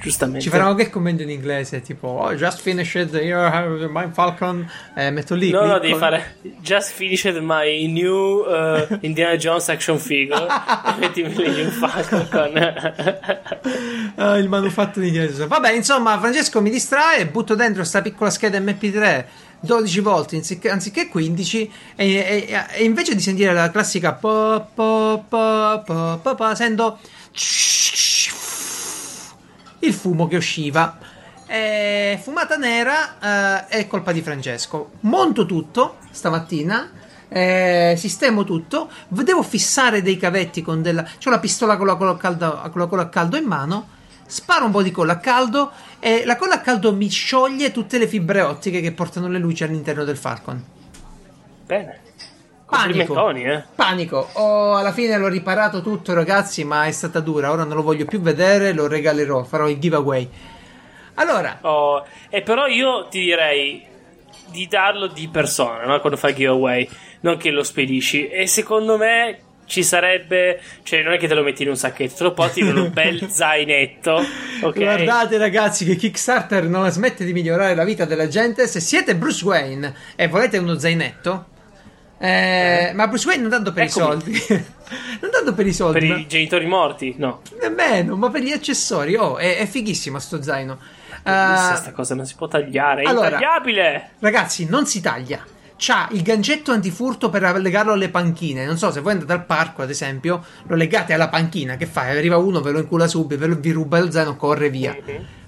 Giustamente. Ci faranno anche il commento in inglese, tipo, oh, just finished your my Falcon. Eh, metto lì. No, no, devi fare Just finished my new uh, Indiana Jones action figure e metti lì un falco con Ah, il manufatto di Gesù. Vabbè, insomma, Francesco mi distrae, butto dentro sta piccola scheda MP3 12 volte anziché, anziché 15 e, e- e invece di sentire la classica po, po, po, po, po, po, sento il fumo che usciva. E fumata nera eh, è colpa di Francesco. Monto tutto stamattina. eh, sistemo tutto. Devo fissare dei cavetti con della. C'ho la pistola con la colla a caldo, con la colla a caldo in mano. Sparo un po' di colla a caldo e la colla a caldo mi scioglie tutte le fibre ottiche che portano le luci all'interno del Falcon. Bene. Panico. Eh. Panico. Oh, alla fine l'ho riparato tutto, ragazzi, ma è stata dura. Ora non lo voglio più vedere, lo regalerò, farò il giveaway. Allora, Oh, e però io ti direi di darlo di persona no? quando fai il giveaway, non che lo spedisci. E secondo me ci sarebbe, cioè non è che te lo metti in un sacchetto, te lo porti in un bel zainetto. ok? Guardate ragazzi che Kickstarter non smette di migliorare la vita della gente. Se siete Bruce Wayne e volete uno zainetto, eh, ma Bruce Wayne non tanto per Eccomi. i soldi, non tanto per i soldi, Per ma i genitori morti? No. nemmeno, ma per gli accessori. Oh, è, è fighissimo sto zaino. Questa Eh, sta cosa non si può tagliare, è allora- intagliabile! Ragazzi, non si taglia. C'ha il gancetto antifurto per legarlo alle panchine. Non so se voi andate al parco, ad esempio, lo legate alla panchina. Che fai? Arriva uno, ve lo incula subito, ve lo, vi ruba lo zaino, corre via.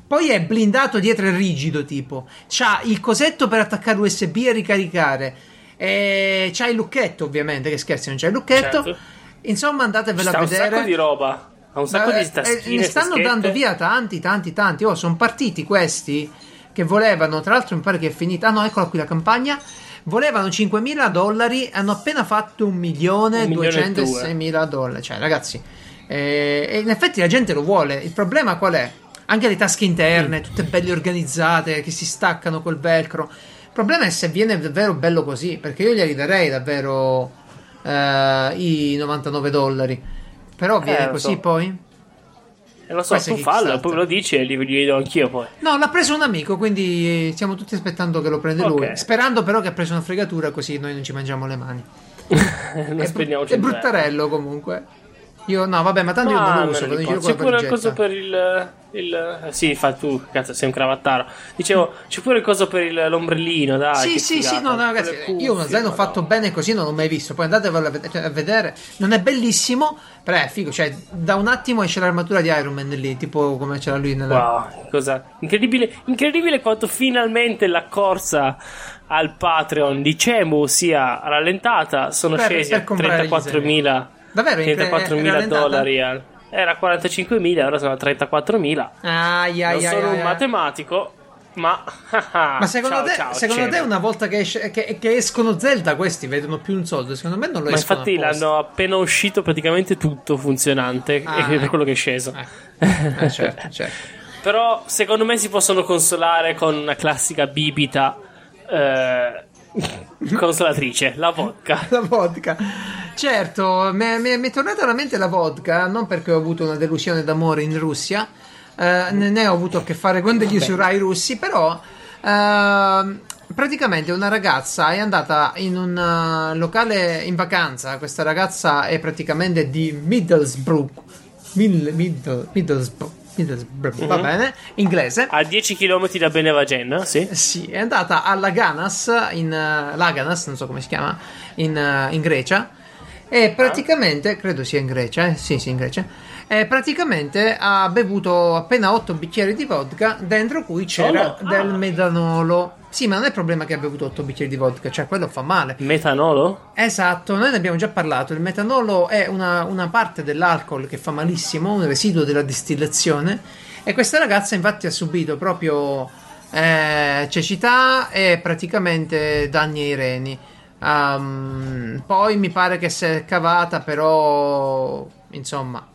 Poi è blindato dietro e rigido, tipo. C'ha il cosetto per attaccare USB e ricaricare. E c'ha il lucchetto, ovviamente. Che scherzi, non c'è il lucchetto. Certo. Insomma, andatevelo Sta a un vedere. sacco di roba. Ha un sacco Eh, di taschine. eh, ne stanno taschette. dando via tanti, tanti, tanti. Oh, sono partiti questi che volevano. Tra l'altro, mi pare che è finita. Ah, no, eccola qui la campagna. Volevano 5.000 dollari. Hanno appena fatto un milione Un milione e 206.000 dollari. Cioè, ragazzi, eh, in effetti la gente lo vuole. Il problema qual è? Anche le tasche interne, tutte belle organizzate, che si staccano col velcro. Il problema è se viene davvero bello così. Perché io glieli darei davvero eh, i 99 dollari. Però viene lo così so. poi? Eh, lo so, Questo tu fallo, poi me lo dici e li, li do anch'io poi. No, l'ha preso un amico, quindi stiamo tutti aspettando che lo prende Ok. lui. Sperando però che ha preso una fregatura così noi non ci mangiamo le mani. È, bru- è bruttarello comunque. Io no, vabbè, ma tanto io non lo uso, me vado in giro C'è pure il coso per il. il sì, fa tu, cazzo, sei un cravattaro. Dicevo, c'è pure il coso per il- l'ombrellino, dai. Sì, sì, sì, no, no, ragazzi, cuffie, io uno zaino fatto bene così non l'ho mai visto. Poi andatevelo a ved- a vedere. Non è bellissimo, però è figo. Cioè, da un attimo esce l'armatura di Iron Man lì, tipo come c'era lui nella. Wow, cosa incredibile, incredibile quanto finalmente la corsa al Patreon di Cemu sia rallentata. Sono Per- scesi per a comprare gli 34.000 Davvero, in- è 34.000 rallentata? dollari. al- Era 45.000, ora sono a 34.000. Ai, ai, non ai, sono ai, un matematico, ma. Ma secondo ciao, te, ciao, secondo te una volta che, esce- che- che escono Zelda questi vedono più un soldo? Secondo me non lo Ma escono infatti apposta. l'hanno appena uscito praticamente tutto funzionante Ah, e per ecco. quello che è sceso. Eh, eh, certo, certo. Però secondo me si possono consolare con una classica bibita eh, consolatrice, la vodka. La vodka. Certo, mi è tornata alla mente la vodka, non perché ho avuto una delusione d'amore in Russia, eh, ne, ho avuto a che fare con degli usurai russi, però ehm, praticamente una ragazza è andata in un eh, locale in vacanza, questa ragazza è praticamente di Middlesbrough, Middle- Middlesbrough, va Mhm. bene, inglese. A 10 km da Benevagen, sì? Sì, è andata a Laganas, in eh, Laganas, non so come si chiama, in, eh, in Grecia. E praticamente, credo sia in Grecia, eh? sì, sì, in Grecia. E praticamente ha bevuto appena 8 bicchieri di vodka, dentro cui c'era Solo? del Ah. metanolo. Sì, ma non è il problema che ha bevuto 8 bicchieri di vodka, cioè quello fa male. Metanolo? Esatto, noi ne abbiamo già parlato. Il metanolo è una, una parte dell'alcol che fa malissimo, un residuo della distillazione. E questa ragazza, infatti, ha subito proprio eh, cecità e praticamente danni ai reni. Um, poi mi pare che si è cavata, però insomma.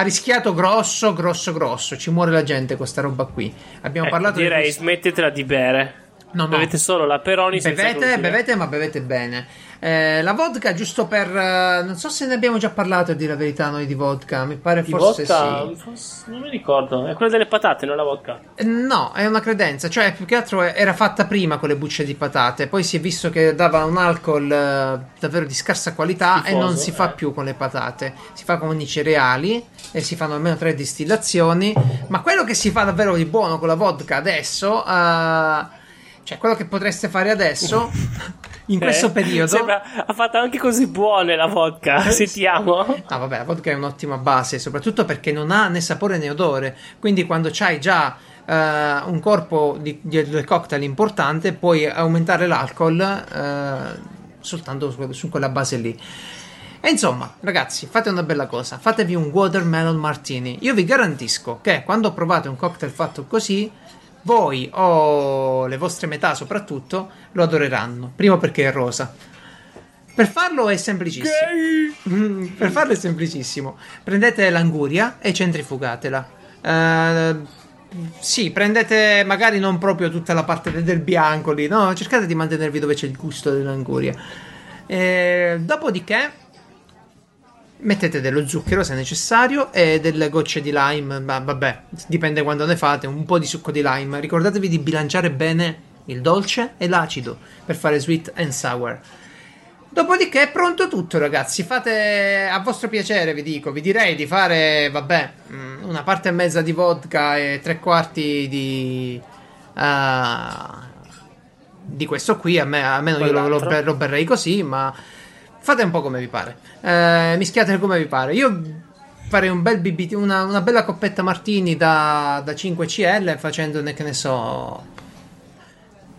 Ha rischiato grosso, grosso, grosso. Ci muore la gente con sta roba qui. Abbiamo Ecco, parlato di direi questo- smettetela di bere. No, no. Bevete solo la Peroni Bevete, bevete, ma bevete bene. Eh, la vodka, giusto per. eh, non so se ne abbiamo già parlato, a dire la verità, noi di vodka. Mi pare Di forse vodka? sì. Forse- non mi ricordo. È quella delle patate, non la vodka. Eh, No, è una credenza. Cioè, più che altro era fatta prima con le bucce di patate. Poi si è visto che dava un alcol eh, davvero di scarsa qualità e Schifoso, non si fa eh. più con le patate. Si fa con i cereali e si fanno almeno tre distillazioni. Ma quello che si fa davvero di buono con la vodka adesso. Eh, cioè, quello che potreste fare adesso. In questo Eh? periodo. Sembra, ha fatto anche cose buone la vodka. Sentiamo. No, vabbè, la vodka è un'ottima base, soprattutto perché non ha né sapore né odore. Quindi, quando c'hai già eh, un corpo di, di- del cocktail importante, puoi aumentare l'alcol eh, soltanto su, su quella base lì. E insomma, ragazzi, fate una bella cosa: fatevi un watermelon martini. Io vi garantisco che quando provate un cocktail fatto così. Voi o le vostre metà soprattutto lo adoreranno. Primo perché è rosa. Per farlo è semplicissimo. Mm, per farlo è semplicissimo. Prendete l'anguria e centrifugatela. Eh, sì, prendete magari non proprio tutta la parte de- del bianco lì, no? Cercate di mantenervi dove c'è il gusto dell'anguria. Eh, dopodiché mettete dello zucchero se necessario e delle gocce di lime, ma vabbè, dipende quando ne fate, un po' di succo di lime. Ricordatevi di bilanciare bene il dolce e l'acido per fare sweet and sour. Dopodiché è pronto tutto, ragazzi. Fate a vostro piacere, vi dico. Vi direi di fare, vabbè, mm, una parte e mezza di vodka e tre quarti di. Uh, di questo qui. A me, almeno io lo, lo, lo, berrei così, ma fate un po' come vi pare. Eh, mischiate come vi pare. Io farei un bel BBT, una, una bella coppetta Martini da, da 5 CL facendone, che ne so,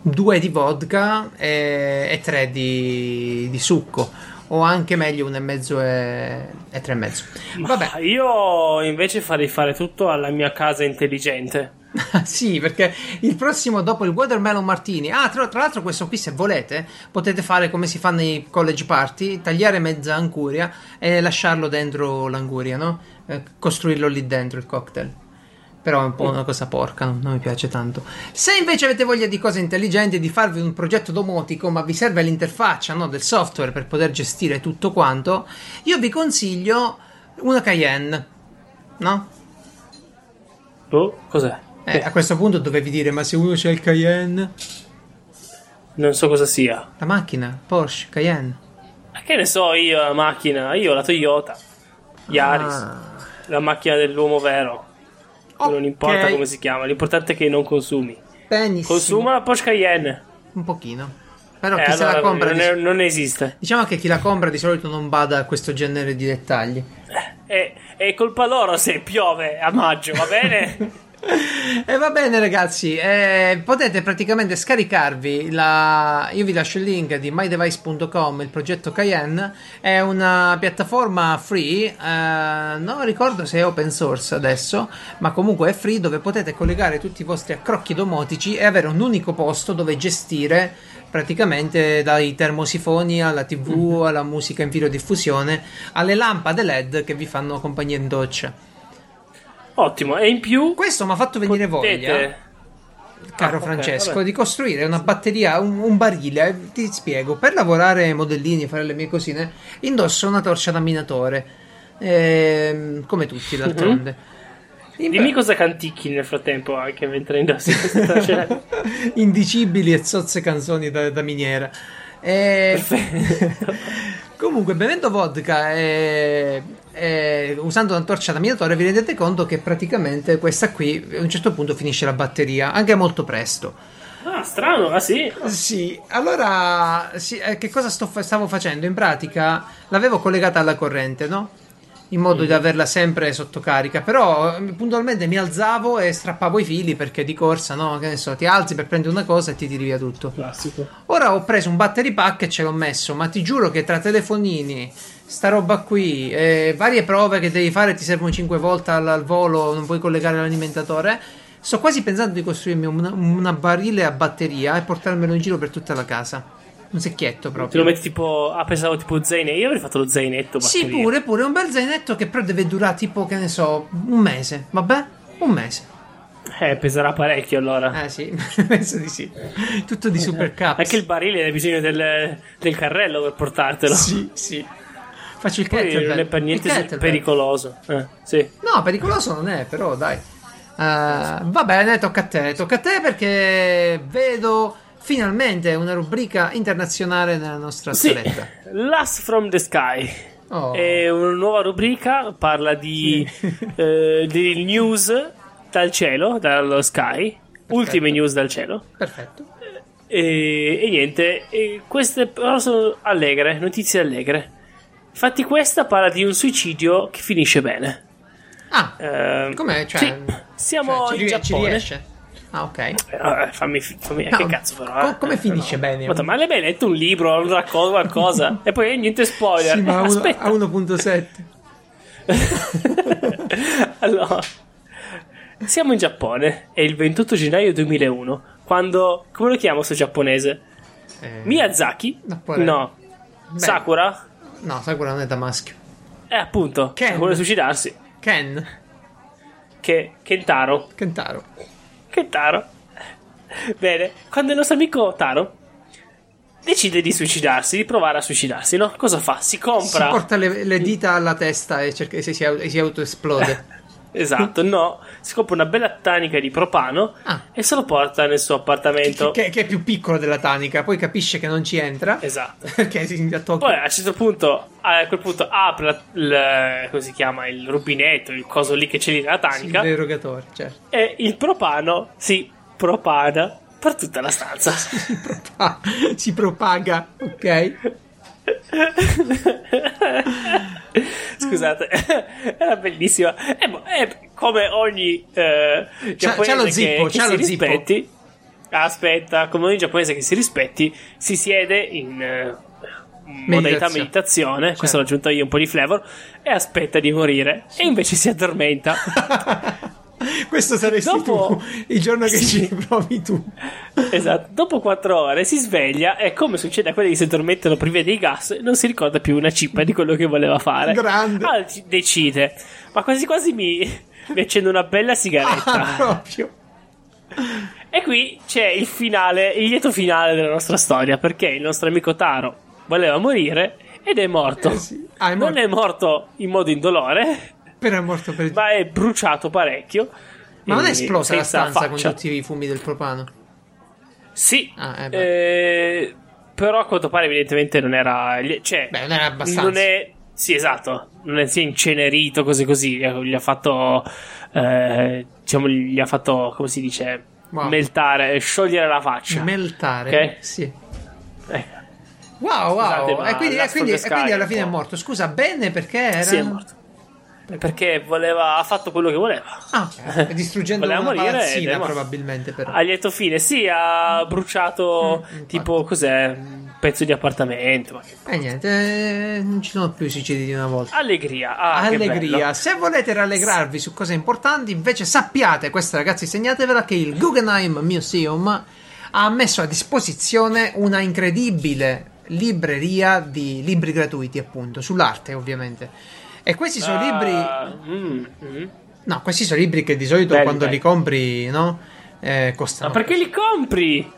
due di vodka e, e tre di, di, succo o anche meglio un e mezzo e, e tre e mezzo vabbè io invece farei fare tutto alla mia casa intelligente sì, perché il prossimo dopo il Watermelon Martini. Ah, tra, tra, l'altro, questo qui, se volete, potete fare come si fa nei college party: tagliare mezza anguria e lasciarlo dentro l'anguria, no? Eh, costruirlo lì dentro il cocktail però è un po' una cosa porca, non, non, mi piace tanto. Se invece avete voglia di cose intelligenti, di farvi un progetto domotico, ma vi serve l'interfaccia no, del software per poter gestire tutto quanto, io vi consiglio una Cayenne, no? Oh, cos'è? Eh, a questo punto dovevi dire, ma se uno c'è il Cayenne... Non so cosa sia. La macchina, Porsche, Cayenne. Ma che ne so io la macchina? Io la Toyota, Yaris, ah. la macchina dell'uomo vero. Okay. Non importa come si chiama, l'importante è che non consumi. Benissimo. Consuma la Porsche Cayenne. Un pochino. Però eh, chi allora, se la compra non, è, non, esiste. Diciamo che chi la compra di solito non bada a questo genere di dettagli. Eh, è colpa loro se piove a maggio, va bene? E va bene, ragazzi. Eh, potete praticamente scaricarvi la. Io vi lascio il link di mydevice.com. Il progetto Cayenne è una piattaforma free. Eh, non ricordo se è open source adesso, ma comunque è free dove potete collegare tutti i vostri accrocchi domotici e avere un unico posto dove gestire praticamente dai termosifoni alla tv, mm-hmm. alla musica in videodiffusione, alle lampade LED che vi fanno compagnia in doccia. Ottimo, e in più... Questo mi ha fatto venire potete... voglia, caro ah, Francesco, okay, di costruire una batteria, un, un, barile. Ti spiego, per lavorare modellini, fare le mie cosine, indosso una torcia da minatore, ehm, come tutti d'altronde. Mm-hmm. Dimmi cosa canticchi nel frattempo anche mentre indossi questa torcia. Indicibili e zozze canzoni da, da miniera. E... Perfetto. Comunque, bevendo vodka e, e, usando una torcia da minatore, vi rendete conto che praticamente questa qui a un certo punto finisce la batteria, anche molto presto. Ah, strano, ah sì? Sì, allora sì, eh, che cosa sto, stavo facendo? In pratica l'avevo collegata alla corrente, no? In modo mm. di averla sempre sotto carica. Però eh, puntualmente mi alzavo e strappavo i fili perché di corsa, no? Che ne so, ti alzi per prendere una cosa e ti tiri via tutto. Classico. Ora ho preso un battery pack e ce l'ho messo, ma ti giuro che tra telefonini, sta roba qui, e varie prove che devi fare, ti servono 5 volte al, al volo, non puoi collegare l'alimentatore. Sto quasi pensando di costruirmi una, una barile a batteria e portarmelo in giro per tutta la casa un secchietto proprio. Te lo metti tipo. Ah, pensavo tipo zainetto. Io avrei fatto lo zainetto. Batteria. Sì, pure, pure. Un bel zainetto che però deve durare tipo, che ne so, un mese. Vabbè? Un mese. Eh, peserà parecchio allora. Eh sì, penso di sì. Tutto di super caps. Anche il barile hai bisogno del, del, carrello per portartelo. Sì, sì. Faccio il kettlebell. Non è per niente pericoloso. Eh, sì. No, pericoloso non è, però dai. Uh, va bene, tocca a te. Tocca a te perché vedo finalmente una rubrica internazionale nella nostra sì, scaletta. Last from the Sky. Oh. È una nuova rubrica, parla di, sì. eh, di news dal cielo, dallo sky, Perfetto. ultime news dal cielo. Perfetto. E, e niente, e queste però sono allegre, notizie allegre. Infatti questa parla di un suicidio che finisce bene. Ah, eh, com'è? Cioè, sì, siamo cioè, ci, in Giappone. Ah, ok. Eh, fammi, fammi no, che cazzo però. Co- come eh, finisce no. bene? Ma, ma l'hai mai letto un libro, un racconto, qualcosa? e poi niente spoiler. Sì, ma a, uno, a 1.7. allora, siamo in Giappone, è il 28 gennaio 2001, quando... come lo chiamo sto giapponese? Eh, Miyazaki? Napoleone. No. Beh, Sakura? No, Sakura non è da maschio. Eh, appunto. Ken. Vuole suicidarsi. Ken. Che, Kentaro. Kentaro. Che Taro. Bene, quando il nostro amico Taro decide di suicidarsi, di provare a suicidarsi, no? Cosa fa? Si Si compra... porta le, le dita alla testa e, cerca, e si, si, si autoesplode. Esatto, no, si compra una bella tanica di propano Ah. e se lo porta nel suo appartamento. che, che è più piccolo della tanica, poi capisce che non ci entra. Esatto. Perché si attocca. Poi a un certo punto, a quel punto apre la- il, come si chiama, il rubinetto, il coso lì che c'è lì nella tanica L'erogatore, certo. e il propano si propana per tutta la stanza. Si, propa- si propaga, ok? Scusate, era bellissima. È, bo- è come ogni eh, giapponese c'ha lo che- zippo, che, c'ha si lo zippo. rispetti. Aspetta, come ogni giapponese che si rispetti, si siede in eh, modalità Meditazione. meditazione. Questo Certo. l'ho aggiunto io un po' di flavor. E aspetta di morire. E invece si addormenta. Questo saresti Dopo- tu, il giorno che Sì. ci provi tu. esatto. Dopo quattro ore si sveglia. E come succede a quelli che si addormentano privi dei gas, non si ricorda più una cippa di quello che voleva fare. Grande. Allora ci- decide. Ma quasi quasi mi, mi accendo una bella sigaretta. Ah, proprio. E qui c'è il finale, il lieto finale della nostra storia, perché il nostro amico Taro voleva morire ed è morto. Eh sì. Ah, è Non morto. è morto in modo indolore, È morto per... ma è bruciato parecchio. Ma non è esplosa la stanza faccia. con tutti i fumi del propano? Sì, Ah, eh, eh, però a quanto pare evidentemente non era... Cioè, Beh, non era abbastanza. non è... Sì, esatto, non è, si è incenerito così così, gli ha fatto... eh, diciamo, gli ha fatto, come si dice... Wow. Meltare, sciogliere la faccia. Meltare. Ok. Sì. Eh, Wow, wow. Scusate, e, quindi, e, quindi, e quindi alla fine è morto. Scusa, bene perché era... Sì, è morto. Perché voleva, ha fatto quello che voleva. Ah, distruggendo Voleva una morire palazzina probabilmente però. A lieto fine, sì, ha bruciato Mm, tipo cos'è? Un pezzo di appartamento. ma che- E niente, eh, non ci sono più i suicidi di una volta. Allegria. Ah, Allegria. Se volete rallegrarvi su cose importanti, invece sappiate, questa ragazzi segnatevela, che il Guggenheim Museum ha messo a disposizione una incredibile libreria di libri gratuiti, appunto, sull'arte ovviamente. E questi sono libri... Ah, mm, mm. No, questi sono libri che di solito Belli, quando belli. li compri, no? Eh, Ma costano. perché li compri?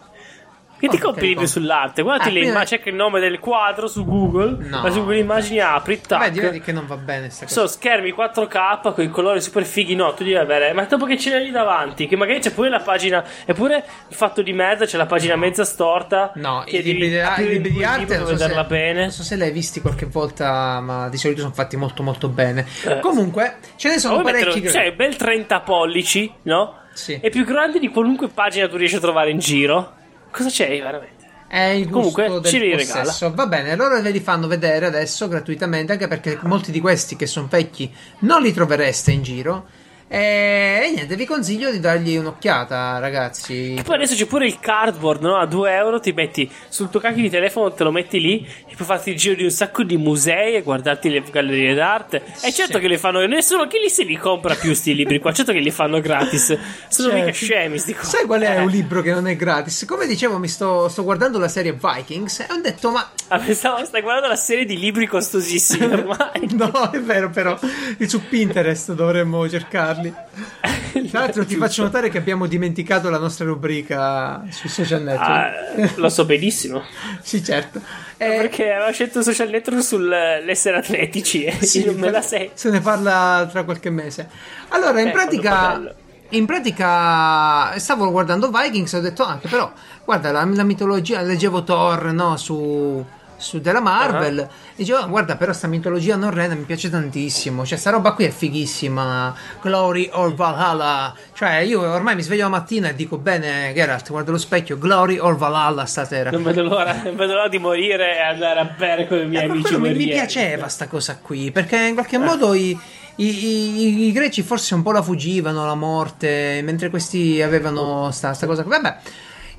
Che ti compri? sull'arte? Guardati Ah, le immagini, cerca il nome del quadro su Google. No. Ma su Google Immagini apri, tac. Beh, direi che non va bene sta cosa. Sono schermi 4K con i colori super fighi. No, tu devi avere. Ma dopo che ce l'hai lì davanti, che magari c'è pure la pagina. Eppure il fatto di mezzo c'è la pagina mezza storta. No, che i libri, devi libri di arte non so, se, vederla bene. non so se l'hai visti qualche volta, ma di solito sono fatti molto molto bene. Eh. Comunque, ce ne sono parecchi. mettere, cioè, bel 30 pollici, no? Sì. È più grande di qualunque pagina tu riesci a trovare in giro. Cosa c'è veramente? È il gusto Comunque, del ci regala. Va bene, loro ve li fanno vedere adesso gratuitamente, anche perché molti di questi che sono vecchi non li trovereste in giro. E, e niente, vi consiglio di dargli un'occhiata, ragazzi. Che poi adesso c'è pure il cardboard, no? A 2 euro ti metti sul tuo cacchio di telefono, te lo metti lì e puoi farti il giro di un sacco di musei e guardarti le gallerie d'arte. E certo Sì. che li fanno, nessuno chi li se li compra più sti libri qua, certo che li fanno gratis. Sono Certo. mica scemi sti qua. Sai qual è Eh. un libro che non è gratis? Come dicevo, mi sto, sto guardando la serie Vikings e ho detto, ma Ah, pensavo, stai guardando la serie di libri costosissimi ormai. No, è vero, però su Pinterest dovremmo cercarli. Tra l'altro, ti faccio notare che abbiamo dimenticato la nostra rubrica sui social network. Ah, lo so benissimo. sì, certo. Eh, Perché aveva scelto social network sull'essere atletici e sì, io non me la sei. Se ne parla tra qualche mese. Allora, in Eh, quando pratica. In pratica stavo guardando Vikings e ho detto anche però guarda la, la mitologia leggevo Thor no, su, su della Marvel. Uh-huh. e dicevo "Oh, guarda però sta mitologia norrena mi piace tantissimo. Cioè sta roba qui è fighissima. Glory or Valhalla. Cioè io ormai mi sveglio la mattina e dico bene Geralt guarda lo specchio. Glory or Valhalla stasera. Non vedo l'ora, non vedo l'ora di morire e andare a bere con i miei Eh, amici mi, mi piaceva sta cosa qui, perché in qualche modo i, i- i- i greci forse un po' la fuggivano la morte, mentre questi avevano sta, sta cosa. Vabbè,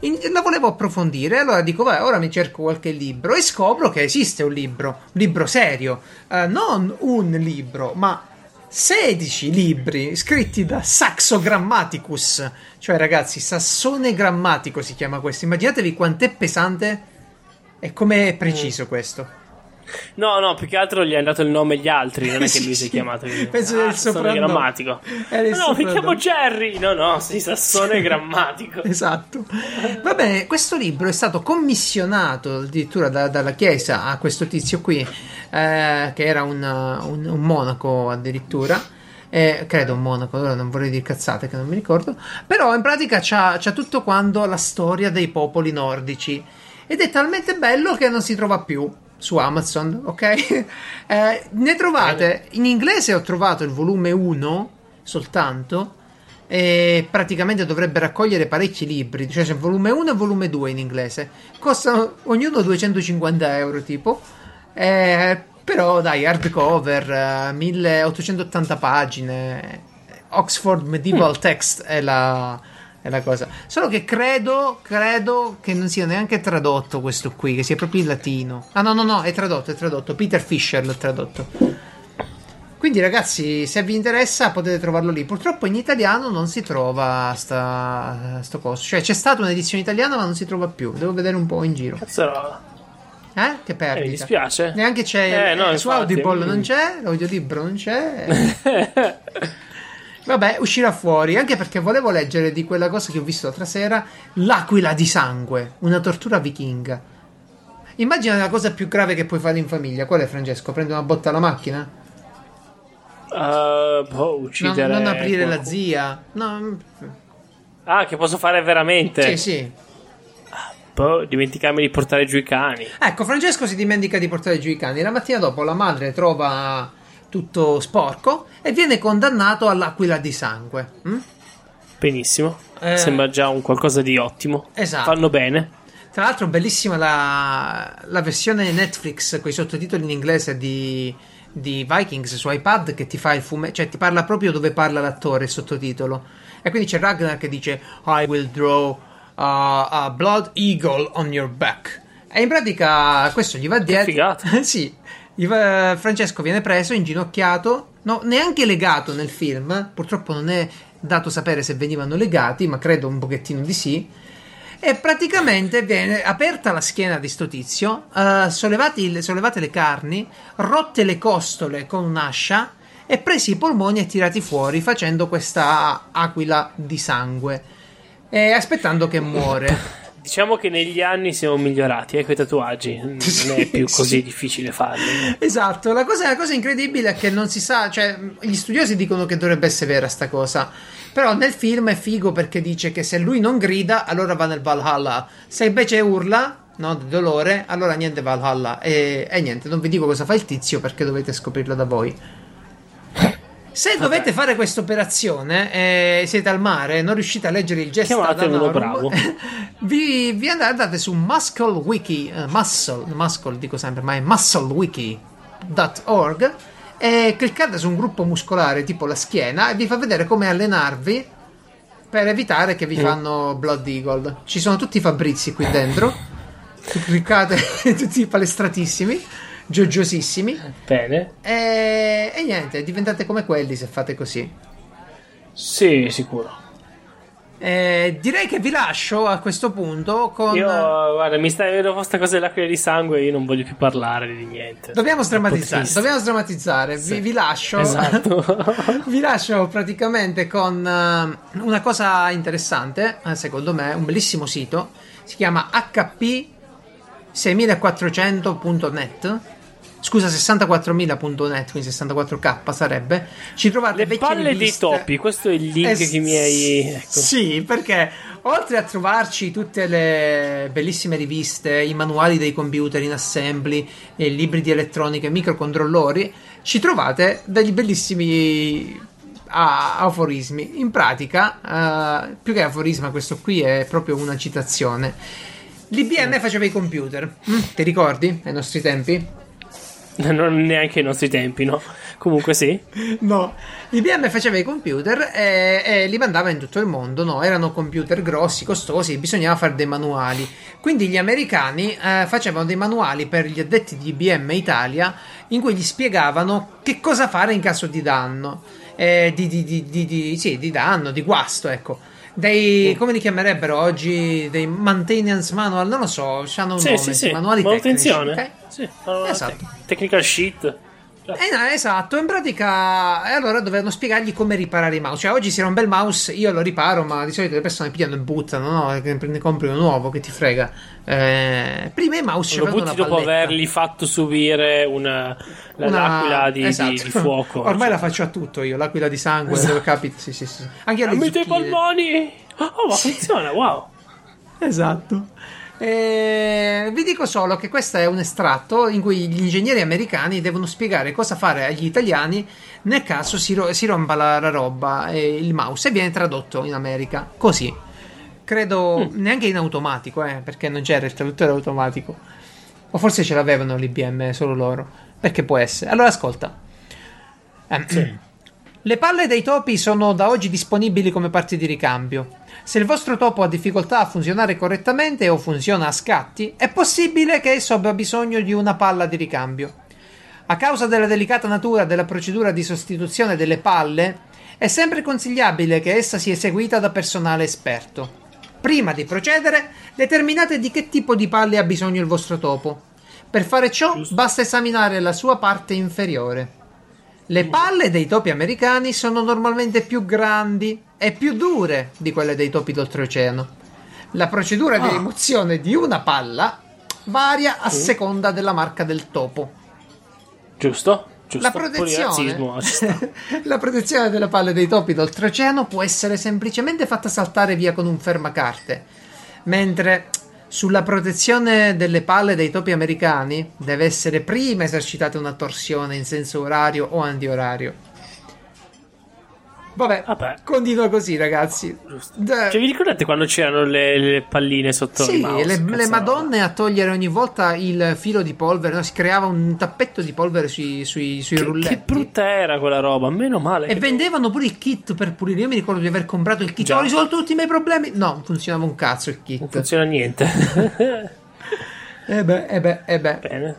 in- la volevo approfondire, allora dico, vai, ora mi cerco qualche libro e scopro che esiste un libro, un libro serio, eh, non un libro, ma 16 libri scritti da Saxo Grammaticus, cioè ragazzi, Sassone Grammatico si chiama questo, immaginatevi quant'è pesante e com'è preciso questo. No, no, più che altro gli hanno dato il nome gli altri, non è che lui si è chiamato. Penso ah, del Sassone grammatico. Il No, mi soprannome. chiamo Jerry. No, no, sei Sassone grammatico. Esatto. Va bene, questo libro è stato commissionato addirittura da- dalla Chiesa a questo tizio qui, eh, che era un, un- un monaco addirittura. Eh, credo un monaco, ora non vorrei dire cazzate che non mi ricordo. Però in pratica c'ha, c'ha tutto quanto la storia dei popoli nordici. Ed è talmente bello che non si trova più su Amazon, ok? Eh, ne trovate in inglese ho trovato il volume 1 soltanto e praticamente dovrebbe raccogliere parecchi libri, cioè c'è volume 1 e volume 2 in inglese. Costano ognuno 250 euro tipo. Eh, però dai, hardcover, eh, 1880 pagine, Oxford Medieval Text è la, è la cosa. Solo che credo, credo che non sia neanche tradotto questo qui, che sia proprio in latino. Ah no, no, no, è tradotto, è tradotto. Peter Fisher l'ha tradotto. Quindi ragazzi, se vi interessa potete trovarlo lì. Purtroppo in italiano non si trova sta, sto coso. Cioè c'è stata un'edizione italiana ma non si trova più. Devo vedere un po' in giro. Cazzo no. Eh? Che Eh, perdita. mi dispiace. Neanche c'è Eh, no, eh, su infatti, Audible non c'è, l'audiolibro non c'è. Vabbè, uscirà fuori, anche perché volevo leggere di quella cosa che ho visto l'altra sera, L'aquila di sangue, una tortura vichinga. Immagina la cosa più grave che puoi fare in famiglia. Qual è Francesco? Prendi una botta alla macchina? Uh, boh, uccidere. non aprire la qualcuno. zia? No, Ah, che posso fare veramente? sì, sì. Boh, dimenticarmi di portare giù i cani. Ecco, Francesco si dimentica di portare giù i cani. La mattina dopo la madre trova tutto sporco e viene condannato all'aquila di sangue. Mm? Benissimo. Eh. Sembra già un qualcosa di ottimo. Esatto. Fanno bene. Tra l'altro, bellissima la, la versione Netflix con i sottotitoli in inglese di, di Vikings su iPad che ti fa il fumetto, cioè ti parla proprio dove parla l'attore il sottotitolo. E quindi c'è Ragnar che dice I will draw uh, a blood eagle on your back. E in pratica questo gli va dietro. figata. sì. Gli va- Francesco viene preso, inginocchiato, no, neanche legato nel film. Purtroppo non è dato sapere se venivano legati, ma credo un pochettino di sì. E praticamente viene aperta la schiena di sto tizio, eh, sollevati il- sollevate le carni, rotte le costole con un'ascia e presi i polmoni e tirati fuori facendo questa aquila di sangue. E aspettando che muore. Diciamo che negli anni siamo migliorati, eh, con i tatuaggi. Non è più Sì, così sì. difficile farli. Esatto, la cosa, la cosa incredibile è che non si sa, cioè gli studiosi dicono che dovrebbe essere vera sta cosa, però nel film è figo perché dice che se lui non grida allora va nel Valhalla, se invece urla, no, di dolore, allora niente Valhalla e, e niente, non vi dico cosa fa il tizio perché dovete scoprirlo da voi. Se dovete fare questa operazione e siete al mare e non riuscite a leggere il gesto Chiamate ad uno Anorum, bravo. vi, vi andate, su Muscle Wiki, eh, Muscle, Muscle dico sempre, ma è musclewiki.org e cliccate su un gruppo muscolare tipo la schiena e vi fa vedere come allenarvi per evitare che vi fanno Blood Eagle. Ci sono tutti i Fabrizi qui dentro, cliccate tutti palestratissimi, gioggiosissimi Bene. e, e niente, diventate come quelli se fate così. Sì, sicuro. Eh, direi che vi lascio a questo punto con... Io, guarda, mi stai vedendo questa cosa dell'aquila di sangue io non voglio più parlare di niente. Dobbiamo sdrammatizzare, dobbiamo sdrammatizzare. Vi, vi lascio. Esatto. vi lascio praticamente con eh, una cosa interessante, eh, secondo me, un bellissimo sito. Si chiama hp6400.net. Scusa, 64.000.net, quindi 64k sarebbe. Ci trovate Le palle dei topi, questo è il link Eh, che mi hai... Ecco. Sì, perché oltre a trovarci tutte le bellissime riviste, i manuali dei computer in assembly, i libri di elettronica e microcontrollori, ci trovate degli bellissimi aforismi. In pratica, eh, più che aforisma, questo qui è proprio una citazione. L'IBM faceva i computer, Mm, ti ricordi? Ai nostri tempi? Non neanche ai nostri tempi, no? Comunque sì. No, IBM faceva i computer e, e li mandava in tutto il mondo, no? Erano computer grossi, costosi, bisognava fare dei manuali. Quindi gli americani eh, facevano dei manuali per gli addetti di IBM Italia in cui gli spiegavano che cosa fare in caso di danno. Eh, di, di, di, di- di- sì, di danno, di guasto, ecco. Dei, come li chiamerebbero oggi? Dei maintenance manual? Non lo so, hanno un Sì, nome, sì, sì, manuali manutenzione. tecnici. ok? Sì, Esatto. te- technical shit. Eh, no, esatto, in pratica, e allora dovevano spiegargli come riparare i mouse. Cioè, oggi si rompe il mouse, io lo riparo, ma di solito le persone pigliano e buttano, no? Ne compri uno nuovo, che ti frega. Eh, prima i mouse Lo butti dopo avergli fatto subire una, la- Una- l'aquila di, di- esatto. di fuoco. Ormai la faccio a tutto io, l'aquila di sangue, dove capita. Sì, sì, sì. Anche alle Dammi i zucchine. polmoni! Oh, ma funziona, wow! Esatto. Eh, vi dico solo che questo è un estratto in cui gli ingegneri americani devono spiegare cosa fare agli italiani nel caso si, ro- si rompa la, la roba e il mouse e viene tradotto in America così. Credo neanche in automatico, eh, perché non c'era il traduttore automatico. O forse ce l'avevano l'IBM solo loro. Perché può essere. Allora ascolta. Ehm, Le palle dei topi sono da oggi disponibili come parti di ricambio. Se il vostro topo ha difficoltà a funzionare correttamente o funziona a scatti, è possibile che esso abbia bisogno di una palla di ricambio. A causa della delicata natura della procedura di sostituzione delle palle, è sempre consigliabile che essa sia eseguita da personale esperto. Prima di procedere, determinate di che tipo di palle ha bisogno il vostro topo. Per fare ciò, basta esaminare la sua parte inferiore. Le palle dei topi americani sono normalmente più grandi e più dure di quelle dei topi d'oltreoceano. La procedura di Ah. rimozione di una palla varia a seconda della marca del topo. Giusto? Giusto. La protezione, la protezione delle palle dei topi d'oltreoceano può essere semplicemente fatta saltare via con un fermacarte, mentre sulla protezione delle palle dei topi americani deve essere prima esercitata una torsione in senso orario o antiorario. Vabbè, Vabbè. continua così, ragazzi. Cioè, vi ricordate quando c'erano le, le palline sotto sì, mouse? le, le madonne a togliere ogni volta il filo di polvere, no? si creava un tappetto di polvere sui, sui, sui Che, rulletti. che brutta era quella roba, meno male. E vendevano pure il kit per pulire. Io mi ricordo di aver comprato il kit. Già. Ho risolto tutti i miei problemi. No, non funzionava un cazzo il Non kit. funziona niente. E beh, e beh, e beh. Bene.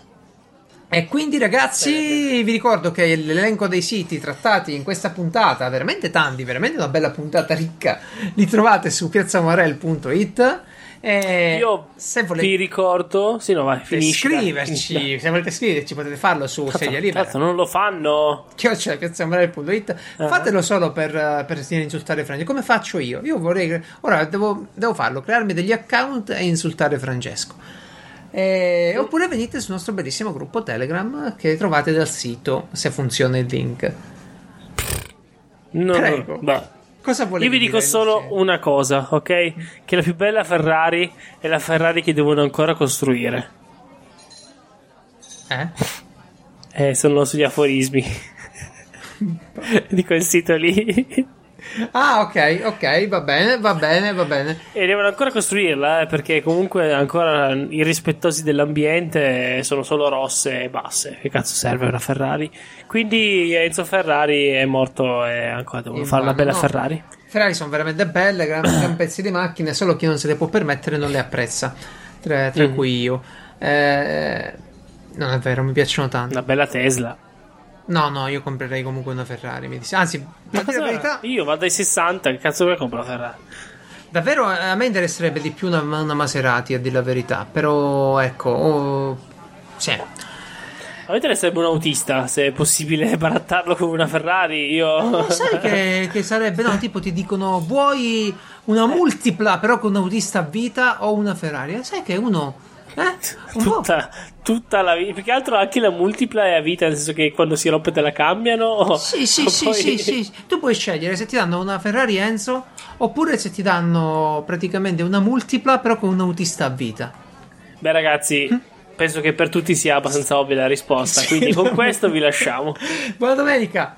E quindi, ragazzi, vi ricordo che l'elenco dei siti trattati in questa puntata, veramente tanti, veramente una bella puntata ricca, li trovate su piazzamorel.it. E Io se volete vi ricordo. Sì, no, vai, finisci. dai, scriverci, se volete scriverci, potete farlo su Cazzo, Sedia Libera. cazzo, non lo fanno. chiocciola piazzamorel.it Ah. fatelo solo per, eh, per insultare Francesco come faccio io io vorrei ora devo, devo farlo crearmi degli account e insultare Francesco Eh, oppure venite sul nostro bellissimo gruppo Telegram che trovate dal sito se funziona il link No, Prego. beh. cosa volevi Io vi dico solo Sì. una cosa, ok? Che la più bella Ferrari è la Ferrari che devono ancora costruire. eh? Eh, sono sugli aforismi. di quel sito lì. Ah ok ok va bene va bene va bene E devono ancora costruirla, eh, perché comunque ancora irrispettosi dell'ambiente sono solo rosse e basse. Che cazzo serve una Ferrari? Quindi Enzo Ferrari è morto e ancora devono In fare una bella no. Ferrari. Ferrari sono veramente belle, gran, gran pezzi di macchine, solo chi non se le può permettere non le apprezza, tra, tra Mhm. cui io. Eh, non è vero, mi piacciono tanto. Una bella Tesla. No, no, io comprerei comunque una Ferrari. Mi dis- Anzi, Ma dire la cosa- verità, Io vado ai 60, che cazzo vuoi comprare la Ferrari? davvero eh, a me interesserebbe di più una, una Maserati, a dire la verità. Però, ecco, oh, sì. A me interesserebbe un autista, se è possibile barattarlo con una Ferrari. Io. Eh, Sai che, che sarebbe, no? Tipo ti dicono vuoi una multipla però con un autista a vita o una Ferrari? Eh, Sai che uno... Eh? Tutta, tutta la vita. Più che altro anche la multipla è a vita, nel senso che quando si rompe te la cambiano. Sì, sì, o sì, poi- sì, sì. Tu puoi scegliere se ti danno una Ferrari Enzo oppure se ti danno praticamente una multipla però con un autista a vita. Beh, ragazzi, penso che per tutti sia abbastanza ovvia la risposta. Sì, quindi con questo vi lasciamo. Buona domenica!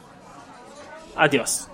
Adios.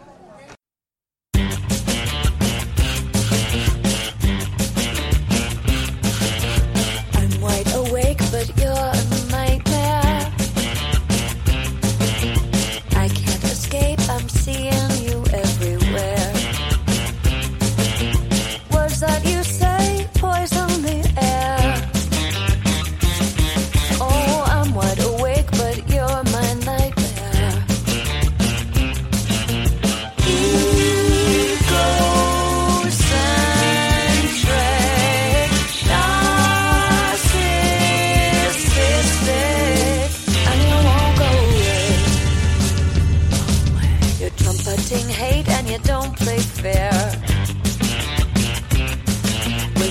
With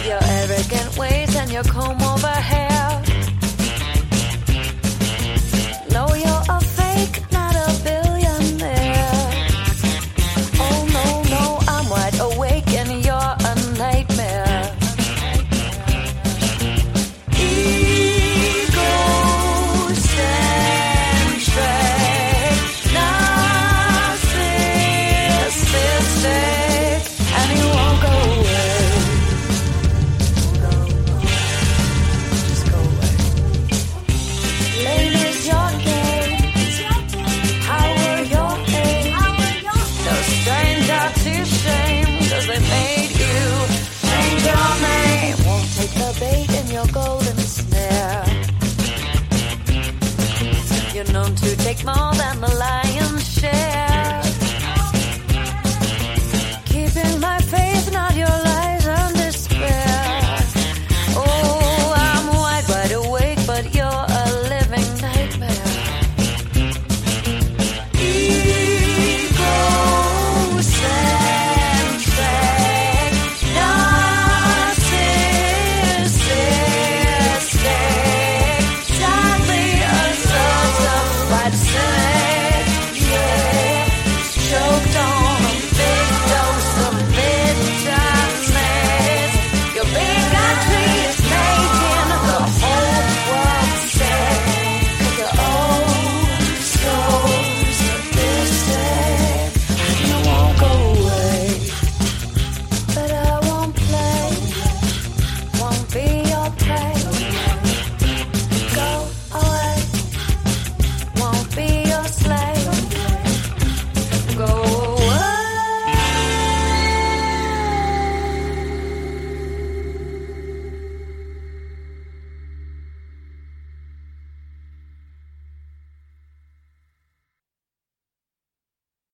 your arrogant ways and your comb